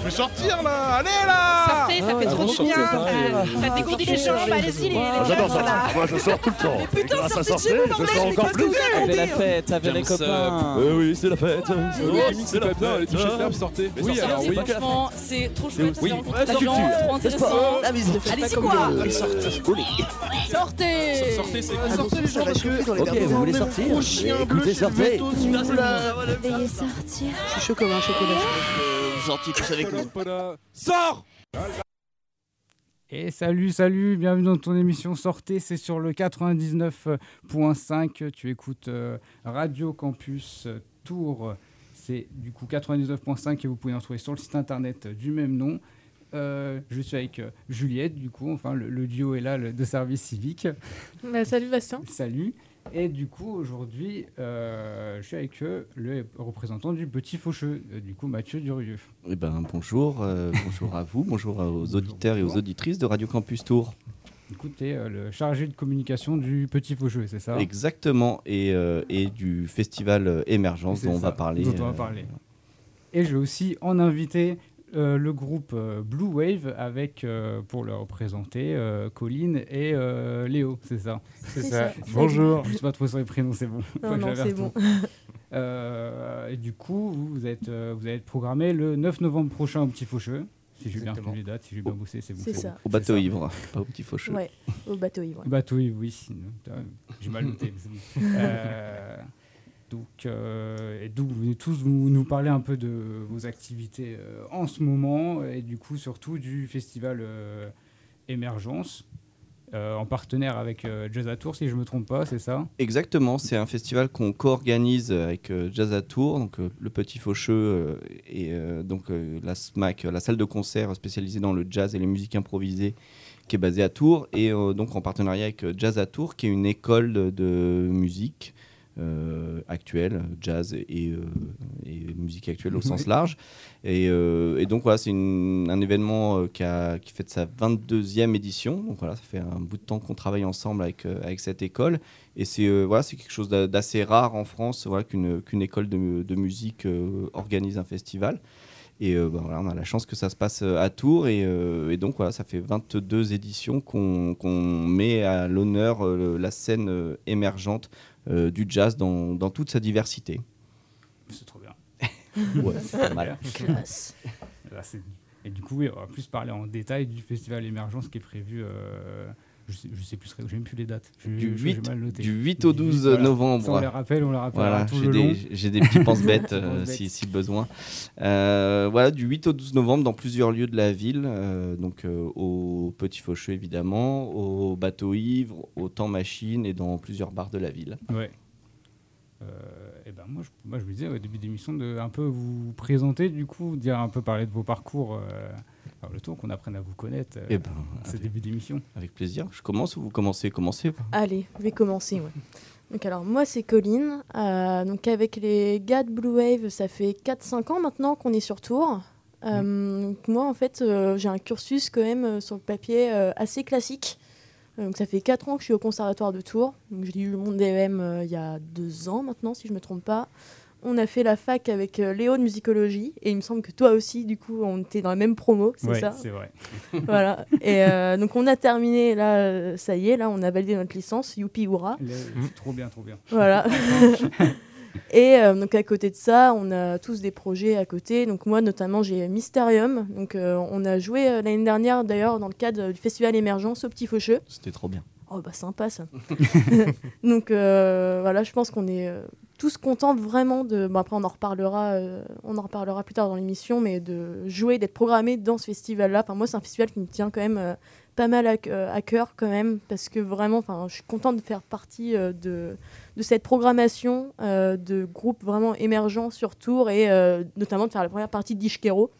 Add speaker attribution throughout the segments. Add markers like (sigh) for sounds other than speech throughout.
Speaker 1: Je vais sortir là Allez là
Speaker 2: Sortez, ça fait trop du bien. Ça dégourdit les jambes, allez-y les
Speaker 3: Ah, J'adore sortir. Moi, je sors tout le temps.
Speaker 4: Mais putain, sortez de chez vous,
Speaker 3: je sors encore plus.
Speaker 5: Avec la fête, avec les copains.
Speaker 3: Euh, oui, c'est la fête.
Speaker 1: C'est la bien, allez toucher le verbe, sortez
Speaker 6: Oui, alors oui.
Speaker 2: Franchement, c'est trop chouette.
Speaker 3: Oui.
Speaker 2: ça gens, trop intéressant.
Speaker 4: Ah, mais ils se fait
Speaker 2: Allez,
Speaker 4: pas
Speaker 2: c'est
Speaker 4: comme
Speaker 2: quoi Sortez
Speaker 1: Sortez, c'est
Speaker 4: Ah,
Speaker 1: cool.
Speaker 4: sortez les gens parce que
Speaker 3: Ok, vous voulez sortir
Speaker 1: Gros chien bleu,
Speaker 3: sortez.
Speaker 7: Veuillez sortir.
Speaker 4: Je suis chaud comme un chocolat.
Speaker 3: Sortis tous avec nous.
Speaker 1: Sors
Speaker 8: Et salut, salut, bienvenue dans ton émission Sortez, c'est sur le 99.5, tu écoutes euh, Radio Campus Tours, c'est du coup 99.5 et vous pouvez en trouver sur le site internet du même nom. Euh, je suis avec euh, Juliette, du coup, enfin le, le duo est là le- de service civique.
Speaker 9: Bah, salut Bastien.
Speaker 8: Salut. Et du coup, aujourd'hui, euh, je suis avec euh, le représentant du Petit Faucheux, euh, du coup Mathieu Durieux.
Speaker 5: Eh ben, bonjour, euh, bonjour à vous, bonjour aux auditeurs et aux auditrices de Radio Campus Tour.
Speaker 8: Du coup, tu es le chargé de communication du Petit Faucheux, c'est ça?
Speaker 5: Exactement, et, et du festival Émergence dont on
Speaker 8: ça,
Speaker 5: va parler.
Speaker 8: dont on va parler. Et j'ai aussi en invité euh, le groupe euh, Blue Wave avec, euh, pour le représenter, euh, Colline et euh, Léo, c'est ça?
Speaker 9: C'est ça.
Speaker 1: Bonjour
Speaker 8: Je ne sais pas trop sur les prénoms, c'est bon.
Speaker 9: Non, c'est bon. (laughs)
Speaker 8: Euh, et du coup, vous, êtes, euh, vous allez être programmé le 9 novembre prochain au Petit Faucheux. Si j'ai bien retenu les dates, si j'ai bien bossé, c'est bon.
Speaker 9: C'est
Speaker 8: bon.
Speaker 9: ça.
Speaker 5: Au bateau ivre, pas au petit faucheux.
Speaker 9: Ouais, au bateau ivre.
Speaker 8: Bateau, oui, oui. sinon, J'ai mal noté. mais c'est bon. (laughs) Donc, euh, et donc, vous venez tous vous- nous parler un peu de vos activités euh, en ce moment et du coup, surtout du festival euh, Émergence. en partenaire avec Jazz à Tours, si je ne me trompe pas, c'est ça?
Speaker 5: Exactement, c'est un festival qu'on co-organise avec Jazz à Tours, donc le Petit Faucheux et donc la SMAC, la salle de concert spécialisée dans le jazz et les musiques improvisées, qui est basée à Tours, et donc en partenariat avec Jazz à Tours, qui est une école de, de musique actuelle, jazz et, euh, et musique actuelle au sens large. Et, euh, et donc voilà, c'est un événement euh, qui, a, qui fête sa 22e édition. Donc voilà, ça fait un bout de temps qu'on travaille ensemble avec, euh, avec cette école. Et c'est euh, voilà, quelque chose d'a- d'assez rare en France voilà, qu'une qu'une école de, de musique euh, organise un festival. Et euh, bah, voilà, on a la chance que ça se passe euh, à Tours. Et, euh, et donc voilà, ça fait 22 éditions qu'on met à l'honneur euh, la scène euh, émergente euh, du jazz dans, dans toute sa diversité.
Speaker 8: C'est trop bien. (laughs)
Speaker 5: Ouais, c'est pas mal.
Speaker 9: Classe.
Speaker 8: Là, c'est- et du coup, oui, on va plus parler en détail du festival Émergence qui est prévu. euh, je sais, je sais plus, j'ai même plus les dates. Je-
Speaker 5: Du
Speaker 8: je- j'ai
Speaker 5: 8,
Speaker 8: mal noté.
Speaker 5: du 8 au
Speaker 8: Du
Speaker 5: 12
Speaker 8: voilà.
Speaker 5: novembre.
Speaker 8: Ça, on les rappelle, on les rappellera
Speaker 5: Voilà,
Speaker 8: tout
Speaker 5: j'ai
Speaker 8: le
Speaker 5: des, j'ai des petits pense-bêtes
Speaker 8: Petits (laughs)
Speaker 5: euh, si, si besoin. Euh, voilà, du 8 au 12 novembre dans plusieurs lieux de la ville, euh, donc au Petit Faucheux évidemment, au Bateau Ivre, au Temps Machine et dans plusieurs bars de la ville.
Speaker 8: Ouais. Et ben moi, je, moi, je vous disais au début d'émission de un peu vous présenter, du coup, dire un peu parler de vos parcours, alors, le temps qu'on apprenne à vous connaître. euh,
Speaker 5: Eh ben,
Speaker 8: ce
Speaker 5: avec,
Speaker 8: début d'émission.
Speaker 5: avec plaisir. Je commence ou vous commencez? Commencez.
Speaker 9: Allez, je vais commencer. Ouais. Donc alors moi c'est Colline. Euh, donc avec les gars de Blue Wave, ça fait 4-5 ans maintenant qu'on est sur tour. Euh, donc moi en fait euh, j'ai un cursus quand même euh, sur le papier euh, assez classique. Donc ça fait 4 ans que je suis au conservatoire de Tours. Donc j'ai eu mon DEM euh, il y a 2 ans maintenant si je me trompe pas. On a fait la fac avec euh, Léo de musicologie et il me semble que toi aussi du coup on était dans la même promo, c'est
Speaker 8: Ouais,
Speaker 9: ça
Speaker 8: c'est vrai. (laughs)
Speaker 9: Voilà. Et euh, donc on a terminé là, euh, ça y est, là on a validé notre licence, youpi hurrah.
Speaker 8: Le- Trop bien, trop bien.
Speaker 9: Voilà. (laughs) (laughs) Et euh, donc à côté de ça, on a tous des projets à côté. Donc moi notamment j'ai Mysterium. Donc euh, on a joué euh, l'année dernière d'ailleurs dans le cadre du festival Émergence au Petit Faucheux.
Speaker 5: C'était trop bien.
Speaker 9: Oh bah sympa ça. donc euh, voilà, je pense qu'on est euh, tous contents vraiment de. Bon, après on en reparlera, euh, on en reparlera plus tard dans l'émission, mais de jouer, d'être programmé dans ce festival-là. Enfin moi c'est un festival qui me tient quand même euh, pas mal à, euh, à cœur quand même parce que vraiment, enfin je suis contente de faire partie de de cette programmation de groupes vraiment émergents sur Tours et notamment de faire la première partie d'Ishkero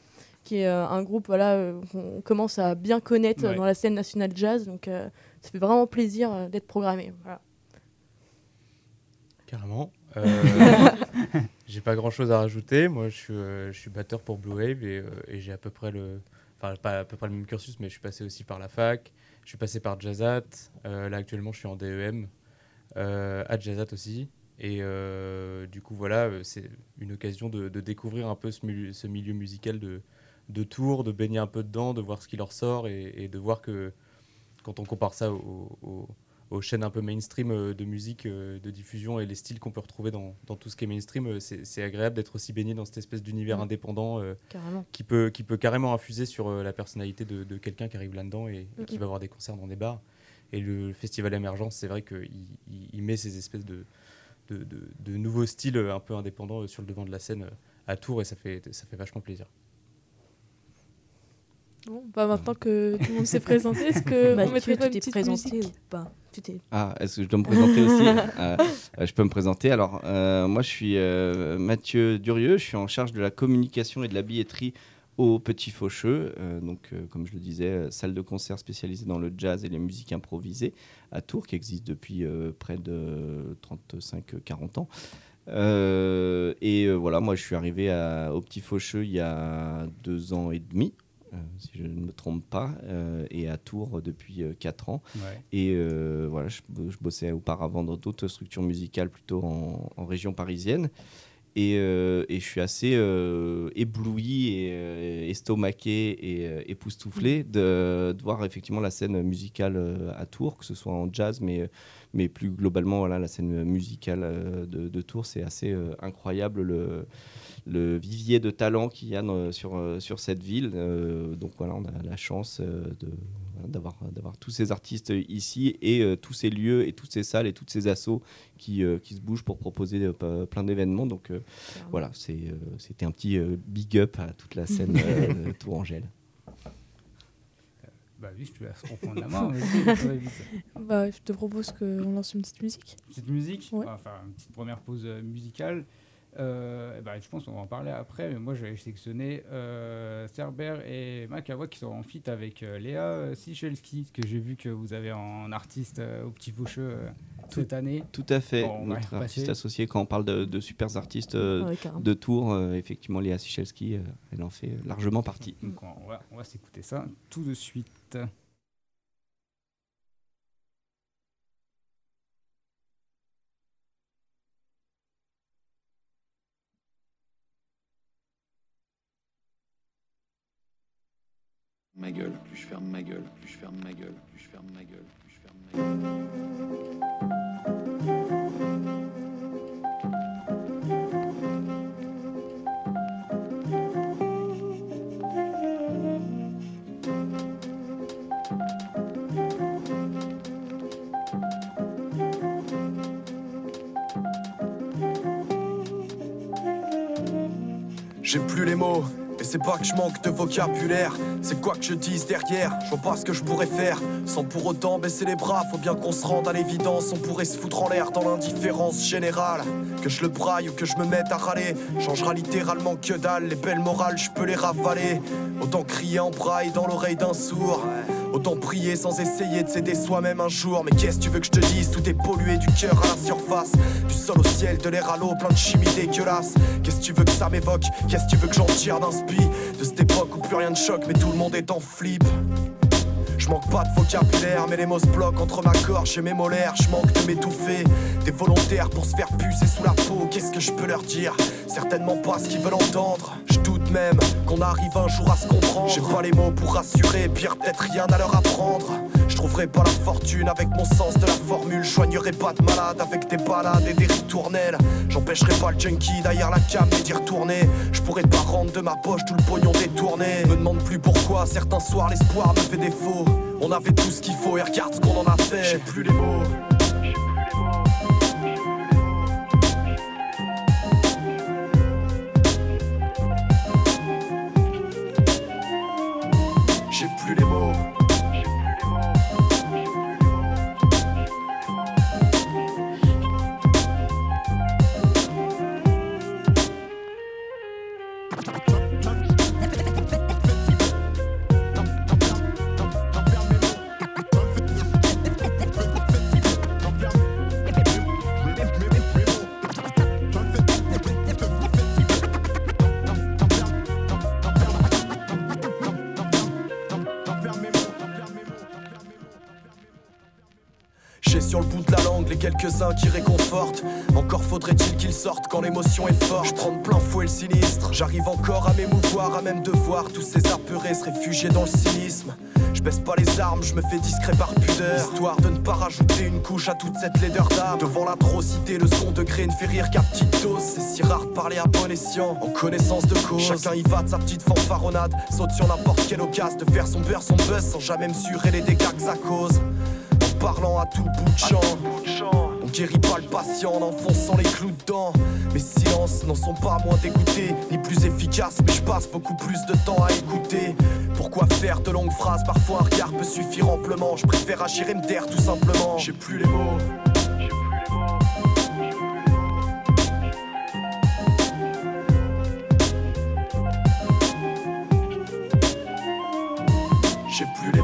Speaker 9: qui est un groupe voilà qu'on commence à bien connaître
Speaker 8: Ouais.
Speaker 9: dans la scène nationale jazz donc ça fait vraiment plaisir d'être programmé voilà.
Speaker 6: Carrément. Euh, (laughs) j'ai pas grand chose à rajouter. Moi, je suis, euh, je suis batteur pour Blue Wave et, euh, et j'ai à peu près le. Enfin, pas à peu près le même cursus, mais je suis passé aussi par la fac. Je suis passé par Jazzat. Là, actuellement, je suis en DEM. À Jazzat aussi. Et du coup, voilà, c'est une occasion de, découvrir un peu ce milieu, musical de, de Tours, de baigner un peu dedans, de voir ce qui leur sort et, et de voir que quand on compare ça au- au- aux chaînes un peu mainstream euh, de musique, euh, de diffusion et les styles qu'on peut retrouver dans, dans tout ce qui est mainstream, euh, c'est agréable d'être aussi baigné dans cette espèce d'univers
Speaker 9: Mm.
Speaker 6: indépendant euh, qui, peut, qui peut carrément infuser sur la personnalité de, de quelqu'un qui arrive là-dedans et, et qui va voir des concerts dans des bars. Et le festival émergence, c'est vrai qu'il il, il met ces espèces de, de, de- de nouveaux styles un peu indépendants sur le devant de la scène à Tours et ça fait, ça fait vachement plaisir.
Speaker 2: Bon, bah maintenant que tout le monde s'est présenté, est-ce que
Speaker 9: Bah,
Speaker 2: on mettrait pas une
Speaker 9: t'es
Speaker 2: petite
Speaker 9: présenté
Speaker 2: musique
Speaker 9: ou pas? Tu
Speaker 5: Ah, est-ce que je dois me présenter aussi? (laughs) Euh, euh, Je peux me présenter. Alors, euh, moi, je suis euh, Mathieu Durieux. Je suis en charge de la communication et de la billetterie au Petit Faucheux. Euh, donc, euh, comme je le disais, salle de concert spécialisée dans le jazz et les musiques improvisées à Tours, qui existe depuis euh, près de 35-40 ans. Euh, et euh, voilà, moi, je suis arrivé à- au Petit Faucheux il y a deux ans et demi. Euh, si je ne me trompe pas, euh, et à Tours depuis 4 ans.
Speaker 8: Ouais.
Speaker 5: Et euh, voilà, je, je bossais auparavant dans d'autres structures musicales plutôt en, en région parisienne. Et, euh, et je suis assez euh, ébloui et euh, estomaqué et époustouflé de, de voir effectivement la scène musicale à Tours, que ce soit en jazz, mais, mais plus globalement, voilà, la scène musicale de, de Tours, c'est assez incroyable le, le vivier de talent qu'il y a dans- sur, sur cette ville. Donc voilà, on a la chance de, d'avoir, d'avoir tous ces artistes ici et euh, tous ces lieux et toutes ces salles et toutes ces assos qui, euh, qui se bougent pour proposer euh, plein d'événements. Donc euh, voilà, c'est, euh, c'était un petit euh, big up à toute la scène euh, (laughs) Tourangelle.
Speaker 8: Bah oui, je te laisse reprendre la main. (laughs)
Speaker 2: Bah, je te propose qu'on lance une petite musique.
Speaker 8: Petite musique,
Speaker 2: Ouais.
Speaker 8: faire une petite première pause euh, musicale. Euh, bah, je pense qu'on va en parler après, mais moi j'avais sélectionné euh, Cerber et Makawa qui sont en feat avec euh, Léa euh, Sichelski, que j'ai vu que vous avez en artiste euh, au Petit Faucheux euh, cette année.
Speaker 5: Tout à fait,
Speaker 8: Bon,
Speaker 5: notre artiste associé, quand on parle de, de super artistes euh,
Speaker 9: Ouais,
Speaker 5: de Tours, euh, effectivement, Léa Sichelski, euh, elle en fait largement partie.
Speaker 8: Donc on va, on va s'écouter ça tout de suite.
Speaker 4: Ma gueule, plus je ferme ma gueule, plus je ferme ma gueule, plus je ferme ma gueule, plus je ferme ma gueule.
Speaker 7: J'ai plus les mots. C'est pas que je manque de vocabulaire, c'est quoi que je dise derrière, je vois pas ce que je pourrais faire, sans pour autant baisser les bras, faut bien qu'on se rende à l'évidence, on pourrait se foutre en l'air dans l'indifférence générale, que je le braille ou que je me mette à râler, changera littéralement que dalle, les belles morales je peux les ravaler, autant crier en braille dans l'oreille d'un sourd, Autant prier sans essayer de s'aider soi-même un jour. Mais qu'est-ce que tu veux que je te dise Tout est pollué du cœur à la Du sol au ciel, de l'air à l'eau, plein de chimie dégueulasse. Qu'est-ce que tu veux que ça m'évoque? Qu'est-ce que tu veux que j'en tire d'inspi De cette époque où plus rien ne choque, mais tout le monde est en flip. Je manque pas de vocabulaire, mais les mots se bloquent entre ma gorge et mes molaires. Je manque de m'étouffer. Des volontaires pour se faire pucer sous la peau. Qu'est-ce que je peux leur dire? Certainement pas ce qu'ils veulent entendre. Je doute même qu'on arrive un jour à se comprendre. J'ai pas les mots pour rassurer, pire peut-être rien à leur apprendre. Trouverai pas la fortune avec mon sens de la formule. Je soignerai pas de malade avec des balades et des ritournelles. J'empêcherai pas le junkie derrière la cam et d'y retourner. Je pourrais pas rendre de ma poche tout le pognon détourné. Me demande plus pourquoi certains soirs l'espoir me fait défaut. On avait tout ce qu'il faut et regarde ce qu'on en a fait. J'ai plus les mots. Quelques-uns qui réconfortent. Encore faudrait-il qu'ils sortent quand l'émotion est forte. Je prends de plein fouet le sinistre. J'arrive encore à m'émouvoir, à même de voir tous ces apeurés se réfugier dans le cynisme. Je baisse pas les armes, je me fais discret par pudeur. Histoire de ne pas rajouter une couche à toute cette laideur d'âme. Devant l'atrocité, le second degré ne fait rire qu'à petite dose. C'est si rare de parler à bon escient, en connaissance de cause. Chacun y va de sa petite fanfaronnade, saute sur n'importe quelle occasion de faire son beurre, son buzz sans jamais mesurer les dégâts que ça cause. En parlant à tout bout de champ. Guérit pas le patient en enfonçant les clous dedans. Mes silences n'en sont pas moins dégoûtés, ni plus efficaces, mais je passe beaucoup plus de temps à écouter. Pourquoi faire de longues phrases Parfois un regard peut suffire amplement. Je préfère agir et me taire tout simplement. J'ai plus les mots. J'ai plus les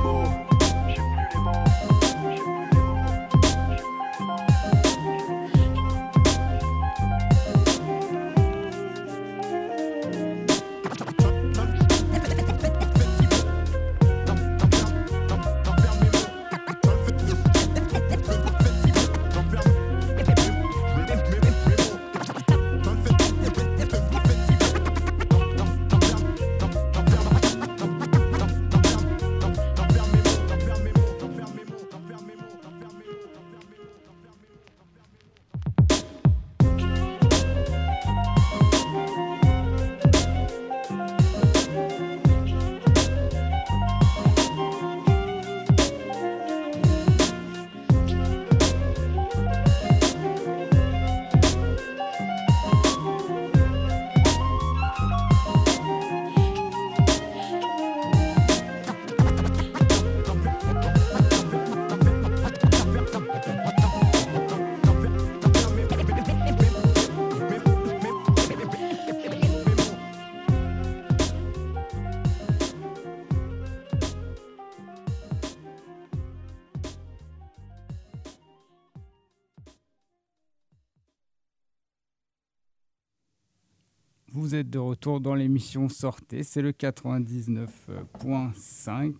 Speaker 8: retour dans l'émission Sortez, c'est le 99.5.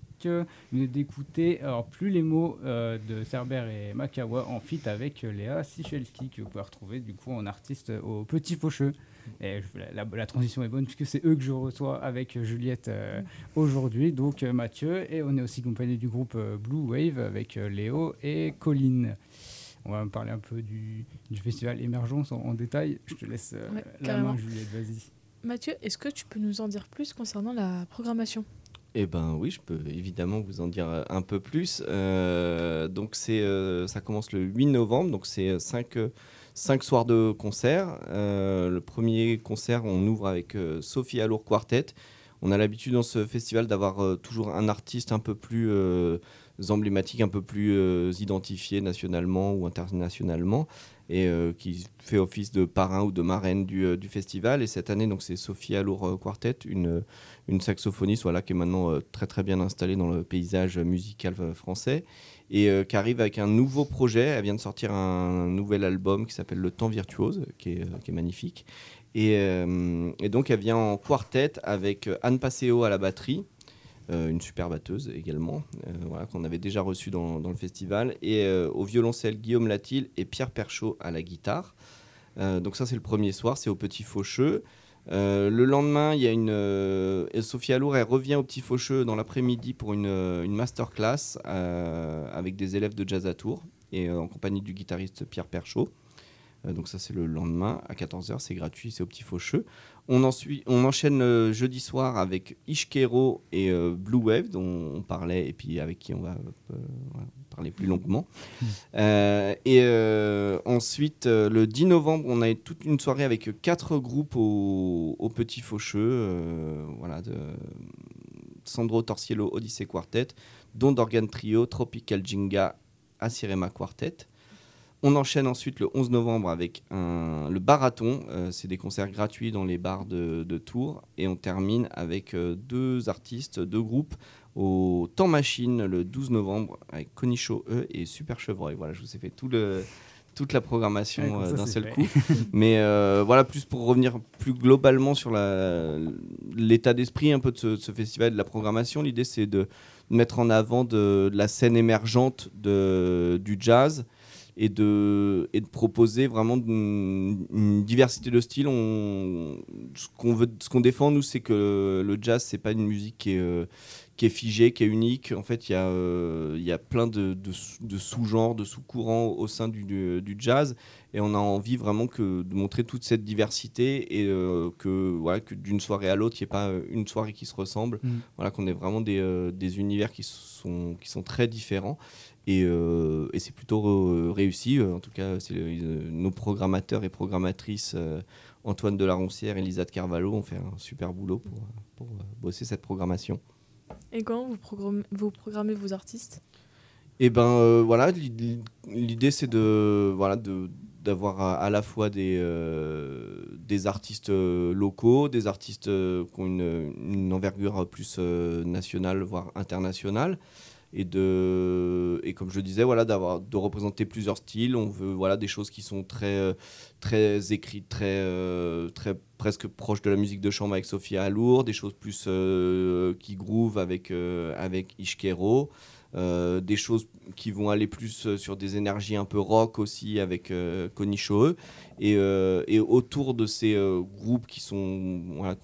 Speaker 8: Vous d'écouter alors plus les mots euh, de Cerber et Makawa en feat avec euh, Léa Sichelski que vous pouvez retrouver du coup en artiste au Petit Faucheux. Et la, la- la transition est bonne puisque c'est eux que je reçois avec Juliette euh, aujourd'hui, donc euh, Mathieu et on est aussi accompagné du groupe euh, Blue Wave avec euh, Léo et Colline. On va me parler un peu du, du festival Émergence en, en détail. Je te laisse euh,
Speaker 2: Ouais,
Speaker 8: la main, Juliette, vas-y.
Speaker 2: Mathieu, est-ce que tu peux nous en dire plus concernant la programmation?
Speaker 5: Eh ben oui, je peux évidemment vous en dire euh, un peu plus. Euh, donc c'est, euh, ça commence le 8 novembre, donc c'est 5 cinq soirs de concert. Le premier concert, on ouvre avec Sophie Alour Quartet. On a l'habitude dans ce festival d'avoir toujours un artiste un peu plus emblématique, un peu plus identifié nationalement ou internationalement et euh, qui fait office de parrain ou de marraine du, euh, festival. Et cette année, donc c'est Sophie Alour euh, Quartet, une, une saxophoniste voilà, qui est maintenant très très bien installée dans le paysage musical français et qui arrive avec un nouveau projet. Elle vient de sortir un, nouvel album qui s'appelle Le Temps Virtuose, qui est, magnifique. Et, et donc elle vient en quartet avec Anne Passeo à la batterie, une super batteuse également, euh, voilà, qu'on avait déjà reçue dans, le festival, et euh, au violoncelle Guillaume Latil et Pierre Perchaud à la guitare. Euh, donc ça c'est le premier soir, c'est au Petit Faucheux. Euh, le lendemain, il y a une euh, Sophie revient au Petit Faucheux dans l'après-midi pour une, euh, une masterclass euh, avec des élèves de jazz à Tours et euh, en compagnie du guitariste Pierre Perchaud. Euh, donc ça c'est le lendemain à 14h, c'est gratuit, c'est au Petit Faucheux. On, ensuite, on enchaîne euh, jeudi soir avec Ishkero et euh, Blue Wave dont on parlait et puis avec qui on va euh, parler plus longuement. (laughs) Et ensuite, le 10 novembre, on a toute une soirée avec quatre groupes au, au Petit Faucheux. voilà, de Sandro Torciello, Odyssey Quartet, Don Dorgan Trio, Tropical Jinga, Asirema Quartet. On enchaîne ensuite le 11 novembre avec un- le Barathon. euh, c'est des concerts gratuits dans les bars de, de Tours. Et on termine avec euh, deux artistes, deux groupes au Temps Machine le 12 novembre avec Conicho E et Super Chevreuil. Voilà, je vous ai fait tout le, toute la programmation
Speaker 8: Ouais,
Speaker 5: euh, d'un seul
Speaker 8: fait.
Speaker 5: coup. (laughs) Mais euh, voilà, plus pour revenir plus globalement sur l'état d'esprit un peu de ce, de ce festival, de la programmation, l'idée c'est de mettre en avant de, de la scène émergente de, du jazz et de, et de proposer vraiment une, une diversité de styles. On, ce qu'on veut, ce qu'on défend nous, c'est que le jazz, c'est pas une musique qui est, euh, qui est figée, qui est unique. En fait, il y a, euh, il y a plein de, de sous- de sous-genres, de sous-courants au sein du, du, du jazz, et on a envie vraiment que de montrer toute cette diversité et euh, que voilà que d'une soirée à l'autre, il n'y ait pas une soirée qui se ressemble.
Speaker 8: Mm.
Speaker 5: Voilà, qu'on ait vraiment des, euh, des univers qui sont, qui sont très différents. Et, euh, et c'est plutôt euh, réussi. Euh, En tout cas, c'est nos programmateurs et programmatrices, Antoine Delaroncière et Lisa de Carvalho, ont fait un super boulot pour, pour bosser cette programmation.
Speaker 9: Et comment vous programmez, vous programmez vos artistes?
Speaker 5: Et ben euh, voilà, l'i- l'idée c'est de voilà de d'avoir à, à la fois des, euh, des artistes locaux, des artistes qui ont une, une envergure plus nationale, voire internationale, et de et comme je disais voilà d'avoir de représenter plusieurs styles. On veut voilà des choses qui sont très euh, très écrites, très euh, très presque proches de la musique de chambre avec Sophia Alour, des choses plus euh, qui groove avec avec Ishkero. Des choses qui vont aller plus sur des énergies un peu rock aussi avec Connie Choe. Et, et autour de ces groupes qui sont voilà,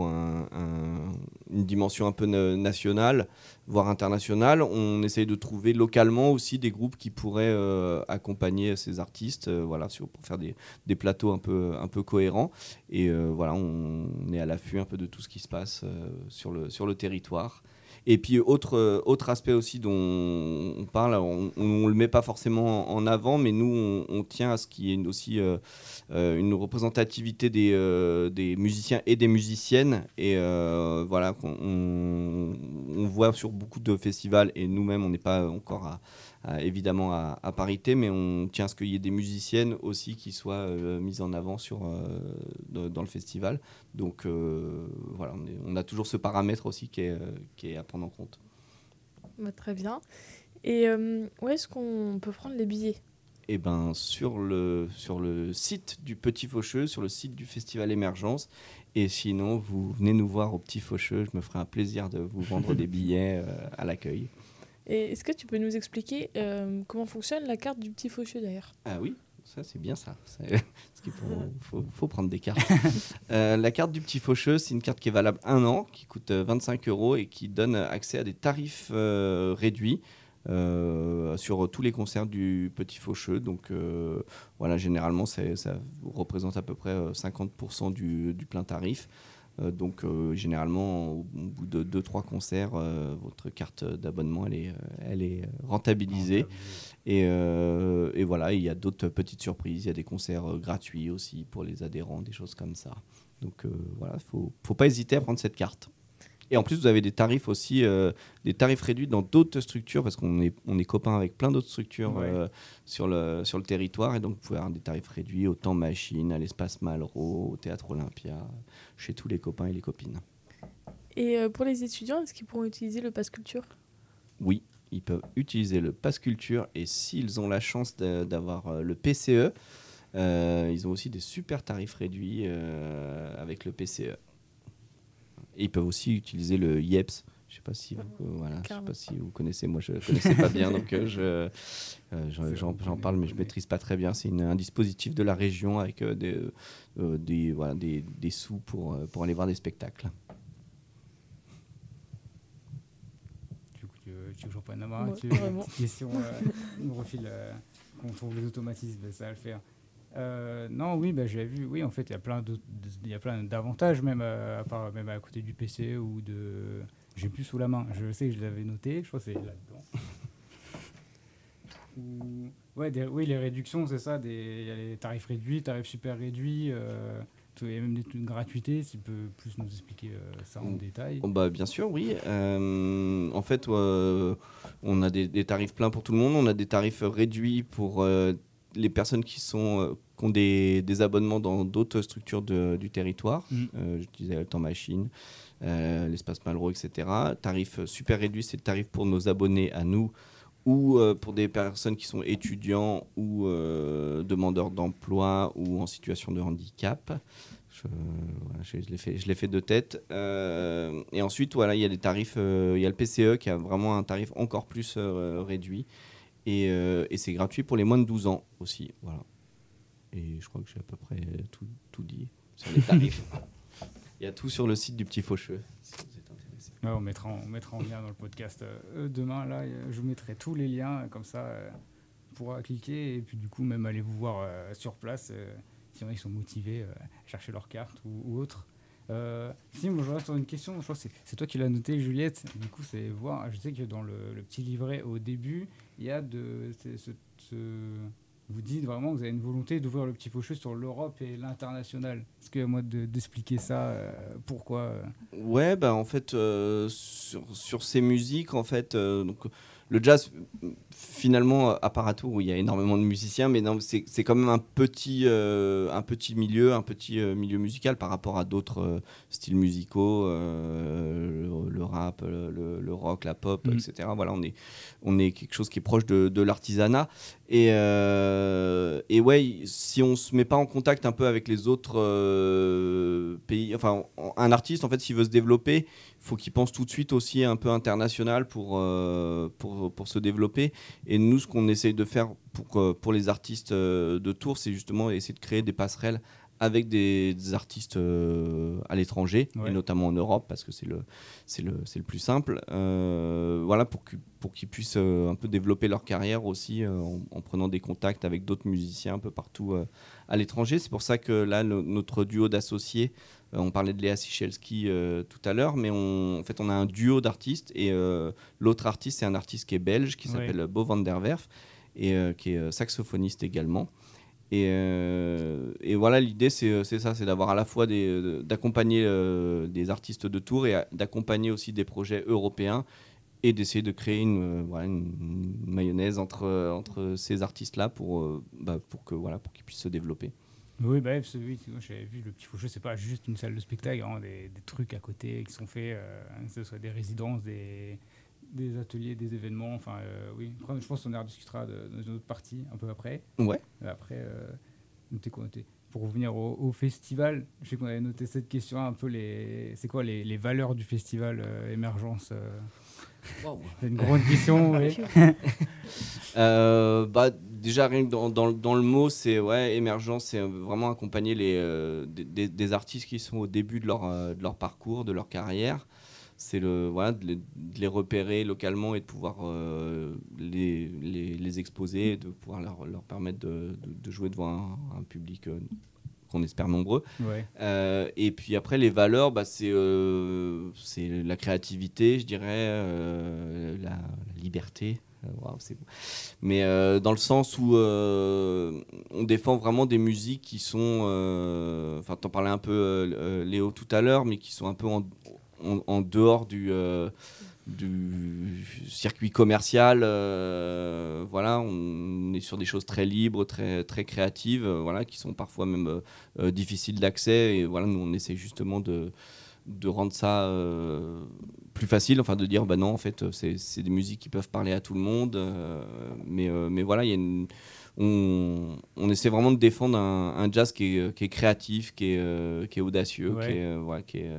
Speaker 5: une dimension un peu na- nationale, voire internationale, on essaye de trouver localement aussi des groupes qui pourraient euh, accompagner ces artistes euh, voilà, pour faire des, des plateaux un peu, un peu cohérents. Et euh, voilà, on, est à l'affût un peu de tout ce qui se passe sur, le, sur le territoire. Et puis autre, euh, autre aspect aussi dont on parle, on ne le met pas forcément en avant, mais nous on, tient à ce qu'il y ait aussi euh, euh, une représentativité des, des musiciens et des musiciennes. Et voilà, on, on voit sur beaucoup de festivals, et nous-mêmes on n'est pas encore à- évidemment à, à parité, mais on tient à ce qu'il y ait des musiciennes aussi qui soient euh, mises en avant sur, euh, de- dans le festival. Donc euh, voilà, on, est- on a toujours ce paramètre aussi qui est, qui est à prendre en compte.
Speaker 9: Bah, Très bien. Et où est-ce qu'on peut prendre les billets?
Speaker 5: Et ben sur le, sur le site du Petit Faucheux, sur le site du Festival Émergence. Et sinon, vous venez nous voir au Petit Faucheux. Je me ferai un plaisir de vous vendre (laughs) des billets euh, à l'accueil.
Speaker 9: Et est-ce que tu peux nous expliquer euh, comment fonctionne la carte du petit faucheux d'ailleurs?
Speaker 5: Ah oui, ça c'est bien ça. (laughs) Parce qu'il faut, (laughs) faut- faut prendre des cartes. Euh, la carte du petit faucheux, c'est une carte qui est valable un an, qui coûte euh, 25 euros et qui donne accès à des tarifs euh, réduits. euh, sur tous les concerts du Petit Faucheux. Donc euh, voilà, généralement, ça représente à peu près euh, 50% du, du plein tarif. Euh, donc euh, généralement, au, bout de 2-3 concerts, euh, votre carte d'abonnement, elle est, elle est rentabilisée. Et, et voilà, il y a d'autres petites surprises. Il y a des concerts gratuits aussi pour les adhérents, des choses comme ça. Donc voilà, il faut, faut pas hésiter à prendre cette carte. Et en plus, vous avez des tarifs aussi, euh, des tarifs réduits dans d'autres structures, parce qu'on est, on est copains avec plein d'autres structures
Speaker 8: Ouais.
Speaker 5: euh, sur, le, sur le territoire. Et donc, vous pouvez avoir des tarifs réduits au Temps Machine, à l'Espace Malraux, au Théâtre Olympia, chez tous les copains et les copines.
Speaker 9: Et euh, pour les étudiants, est-ce qu'ils pourront utiliser le pass culture?
Speaker 5: Oui, ils peuvent utiliser le Pass Culture et s'ils ont la chance d'avoir le PCE, euh, ils ont aussi des super tarifs réduits euh, avec le PCE. Et ils peuvent aussi utiliser le IEPS. Je sais pas si vous, euh, voilà, je sais pas si vous connaissez. Moi, je connaissais pas bien, donc euh, je, euh, (laughs) j'en- parle, mais je maîtrise pas très bien. C'est un dispositif de la région avec euh, des, euh, des, voilà, des, des sous pour, euh, pour aller voir des spectacles.
Speaker 8: Du coup, tu, tu prenne la main
Speaker 9: Ouais,
Speaker 8: tu,
Speaker 9: vraiment.
Speaker 8: petite question, euh, (laughs) nous refile euh, qu'on trouve les automatismes, ça va le faire. Euh, non, oui, bah, j'ai vu. Oui, en fait, il y a plein d'autres- il y a plein d'avantages, même euh, à part même à côté du PC ou de. J'ai plus sous la main. Je sais que je l'avais noté. Je crois que c'est là-dedans. (laughs) Ou- ouais, des- oui, les réductions, c'est ça. des- Il y a les tarifs réduits, tarifs super réduits. euh, tout- Il y a même des trucs de gratuité. Si tu peux plus nous expliquer euh, ça en
Speaker 5: Mm.
Speaker 8: détail.
Speaker 5: Oh, bah, bien sûr, oui. Euh, en fait, euh, on a des, des tarifs pleins pour tout le monde. On a des tarifs réduits pour euh, les personnes qui, sont, euh, qui ont des, des abonnements dans d'autres structures de- du territoire.
Speaker 8: Mm.
Speaker 5: Euh, je disais le temps machine, euh, l'espace Malraux, etc. Tarif super réduit, c'est le tarif pour nos abonnés à nous ou euh, pour des personnes qui sont étudiants ou euh, demandeurs d'emploi ou en situation de handicap. Je, voilà, je, je l'ai fait, de tête. Euh, et ensuite, voilà, il y a des tarifs. il y a le PCE qui a vraiment un tarif encore plus réduit. Et, euh, et c'est gratuit pour les moins de 12 ans aussi. Voilà. Et je crois que j'ai à peu près tout, tout dit sur les tarifs. (laughs) Il y a tout sur le site du Petit Faucheux. si vous êtes intéressé.
Speaker 8: Ouais, on, mettra, en- on mettra en lien dans le podcast euh, demain. Là, euh, je vous mettrai tous les liens, euh, comme ça, euh, on pourra cliquer et puis du coup, même aller vous voir euh, sur place euh, y en a qui sont motivés euh, à chercher leur carte ou, ou autre. Euh, si, moi je reste sur une question, c'est- toi qui l'as noté, Juliette. Du coup, c'est voir. Je sais que dans le, petit livret au début, il y a de. vous dites vraiment que vous avez une volonté d'ouvrir le petit faucheux sur l'Europe et l'international. Est-ce que à moi de- d'expliquer ça euh, Pourquoi euh,
Speaker 5: Ouais, bah en fait, euh, sur, ces musiques, en fait, le jazz, finalement, à part à Tours, où il y a énormément de musiciens, mais c'est quand même un petit, euh, un petit milieu, un petit euh, milieu musical par rapport à d'autres euh, styles musicaux, le, le rap, le, rock, la pop,
Speaker 8: Mhm.
Speaker 5: etc. Voilà, on est, on est quelque chose qui est proche de, de l'artisanat. Et, et ouais, si on se met pas en contact un peu avec les autres pays, enfin, en- un artiste, en fait, s'il veut se développer, faut qu'il pense tout de suite aussi un peu international pour, euh, pour, pour se développer. Et nous, ce qu'on essaye de faire pour, pour les artistes euh, de Tours, c'est justement essayer de créer des passerelles avec des, des artistes euh, à l'étranger,
Speaker 8: Ouais.
Speaker 5: et notamment en Europe, parce que c'est le, c'est le, c'est le plus simple. Euh, voilà, pour que- pour qu'ils puissent un peu développer leur carrière aussi en, en prenant des contacts avec d'autres musiciens un peu partout à l'étranger. C'est pour ça que là, no- notre duo d'associés, on parlait de Léa Sichelski euh, tout à l'heure, mais on, en fait, on a un duo d'artistes et euh, l'autre artiste, c'est un artiste qui est belge, qui s'appelle Bo van der Werf et euh, qui est euh, saxophoniste également. Et, euh, et voilà, l'idée, c'est euh, ça, c'est d'avoir à la fois des- euh, d'accompagner euh, des artistes de Tours et d'accompagner aussi des projets européens et d'essayer de créer une, euh, voilà, une mayonnaise entre, euh, entre ces artistes-là pour, euh, bah, pour que voilà, pour qu'ils puissent se développer.
Speaker 8: Oui, bah, oui, j'avais vu le petit faucheux, c'est pas juste une salle de spectacle, hein, des, des trucs à côté qui sont faits, euh, que ce soit des résidences, des, des ateliers, des événements. Enfin, euh, oui. Après, je pense qu'on en rediscutera de- dans une autre partie un peu après.
Speaker 5: Ouais.
Speaker 8: Et Après, euh, notez quoi noter. Pour revenir au, au festival, je sais qu'on avait noté cette question un peu les, c'est quoi les, les valeurs du festival euh, émergence C'est une grande question. (laughs) oui. (laughs)
Speaker 5: Euh, bah, déjà, rien que dans, dans- dans le mot, c'est ouais, émergence, c'est vraiment accompagner les, euh, des, artistes qui sont au début de leur, euh, de leur parcours, de leur carrière. C'est le, voilà, de, les, de les repérer localement et de pouvoir euh, les, les, les exposer, de pouvoir leur, leur permettre de, de- de jouer devant un, un public qu'on espère nombreux.
Speaker 8: Ouais.
Speaker 5: Euh, et puis après, les valeurs, bah, c'est euh, la créativité, je dirais, euh, la, la liberté. Euh, c'est beau. Mais dans le sens où on défend vraiment des musiques qui sont. Enfin, t'en parlais un peu, Léo, tout à l'heure, mais qui sont un peu en, en- en dehors du. Du circuit commercial, euh, voilà, on est sur des choses très libres, très très créatives, euh, voilà, qui sont parfois même euh, difficiles d'accès. Et voilà, nous on essaie justement de de rendre ça plus facile, enfin de dire bah non en fait c'est des musiques qui peuvent parler à tout le monde, mais mais voilà il y a une on, on essaie vraiment de défendre un, un jazz qui est, qui est créatif, qui est, qui est audacieux,
Speaker 8: Ouais.
Speaker 5: qui, est, qui, est,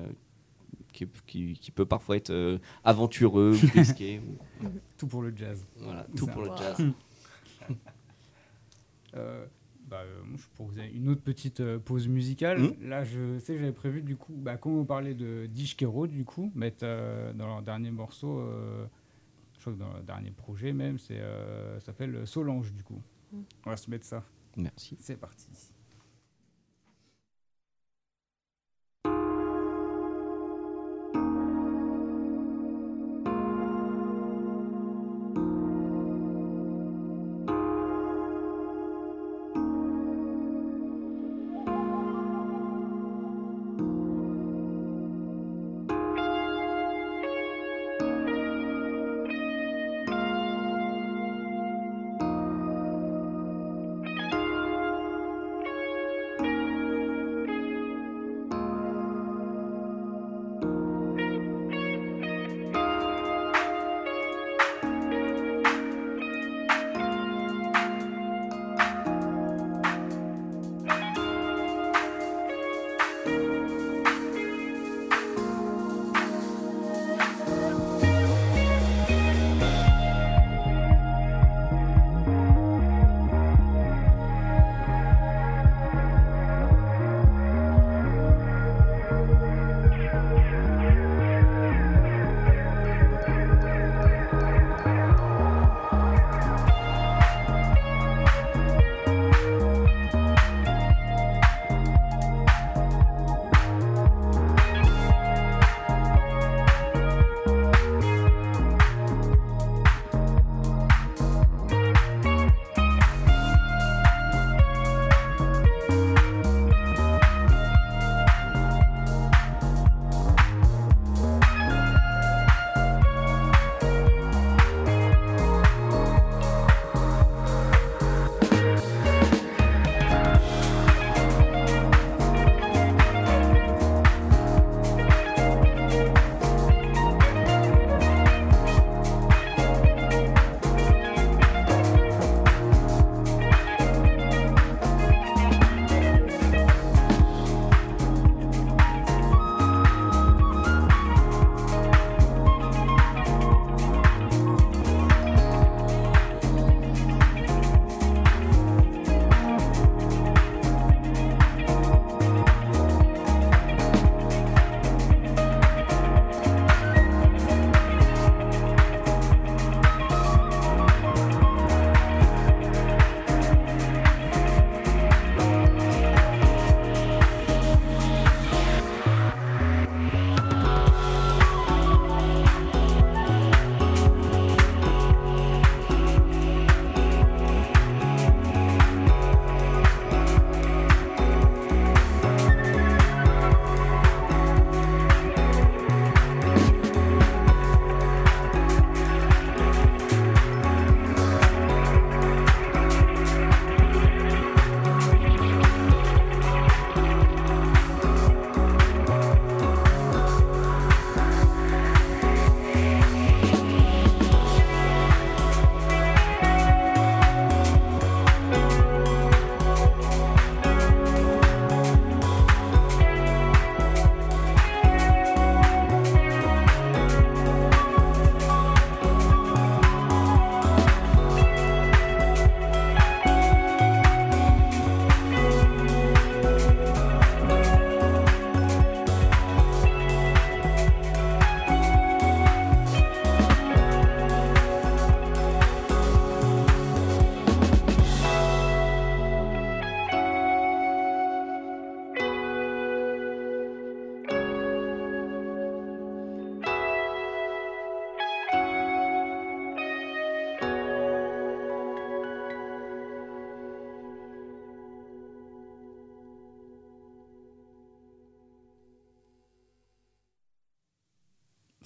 Speaker 5: qui, est- qui- qui peut parfois être euh, aventureux ou risqué. ou- (laughs)
Speaker 8: Tout pour le jazz.
Speaker 5: Voilà, tout
Speaker 8: Ça.
Speaker 5: pour le jazz. (laughs)
Speaker 8: Euh, bah, euh, moi, je proposer une autre petite euh, pause musicale.
Speaker 5: Mhm.
Speaker 8: Là, je sais j'avais prévu, du coup, bah, comme on parlait de Dishkero, du coup, mettre euh, dans leur dernier morceau, euh, je crois que dans leur dernier projet même, c'est, euh, ça s'appelle Solange, du coup.
Speaker 9: Mhm.
Speaker 8: On va se mettre ça.
Speaker 5: Merci.
Speaker 8: C'est parti.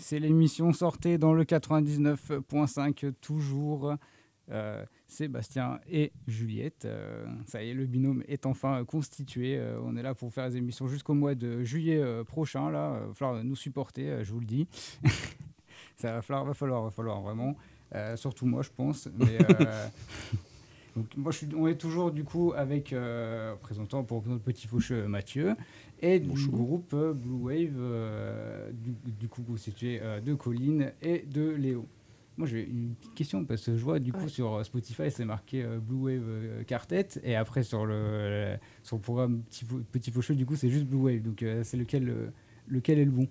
Speaker 8: C'est l'émission Sortez dans le 99.5 toujours. Euh, Sébastien et Juliette. Euh, ça y est, le binôme est enfin constitué. Euh, on est là pour faire les émissions jusqu'au mois de juillet prochain. Là, il va falloir nous supporter, je vous le dis. (laughs) ça va falloir, va falloir, va falloir vraiment. surtout moi, je pense. Mais, (laughs) moi, je suis, on est toujours du coup avec présentant pour notre petit faucheux Mathieu et du groupe Blue Wave, du, du, coup constitué de Colline et de Léo. Moi, j'ai une petite question parce que je vois du coup sur Spotify, c'est marqué euh, Blue Wave euh, Quartet et après sur le, sur le programme Petit, Petit Faucheux, du coup, c'est juste Blue Wave. Donc, euh, c'est lequel, lequel est le bon?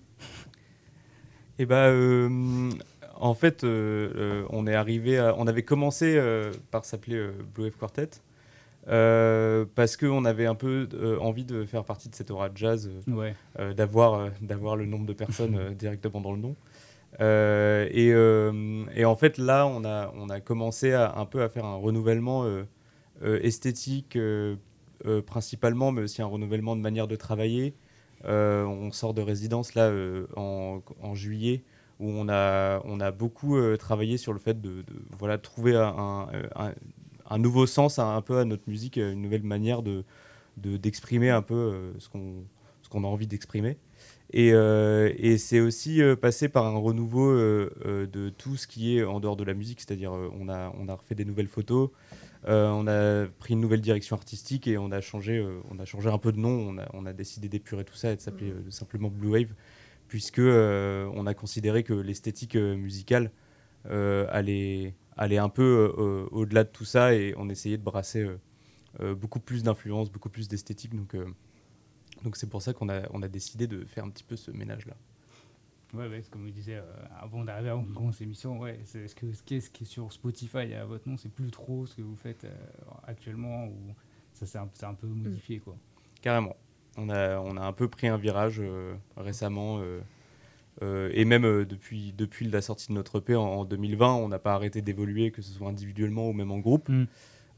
Speaker 6: Eh ben, en fait, on est arrivé, on avait commencé par s'appeler Blue Wave Quartet. Parce qu'on avait un peu envie de faire partie de cette aura de jazz, d'avoir d'avoir le nombre de personnes (laughs) directement dans le nom. Euh, euh, et, en fait, là, on a, on a commencé à, un peu à faire un renouvellement euh, esthétique principalement, mais aussi un renouvellement de manière de travailler. on sort de résidence là en, en, juillet où on a, on a beaucoup travaillé sur le fait de, voilà, trouver un, un, nouveau sens un peu à notre musique, une nouvelle manière de, d'exprimer un peu ce qu'on ce qu'on a envie d'exprimer. Euh, et, c'est aussi euh, passé par un renouveau euh, de tout ce qui est en dehors de la musique, c'est-à-dire on, a, on a refait des nouvelles photos, on a pris une nouvelle direction artistique et on a changé, on a changé un peu de nom, on a, on a décidé d'épurer tout ça et de s'appeler simplement Blue Wave, puisque on a considéré que l'esthétique musicale allait, allait un peu au-delà de tout ça et on essayait de brasser beaucoup plus d'influence, beaucoup plus d'esthétique. Donc donc c'est pour ça qu'on a, on a décidé de faire un petit peu ce ménage-là.
Speaker 8: Ouais, ouais, comme je disais, euh, avant d'arriver à une grosse émission, ouais, c'est, ce, que, ce, qui est, ce qui est sur Spotify à votre nom, c'est plus trop ce que vous faites euh, actuellement, ou ça s'est un, un, peu modifié, quoi?
Speaker 6: Carrément. On a, on a un peu pris un virage euh, et même depuis, depuis la sortie de notre EP en, 2020, on n'a pas arrêté d'évoluer, que ce soit individuellement ou même en groupe, mm.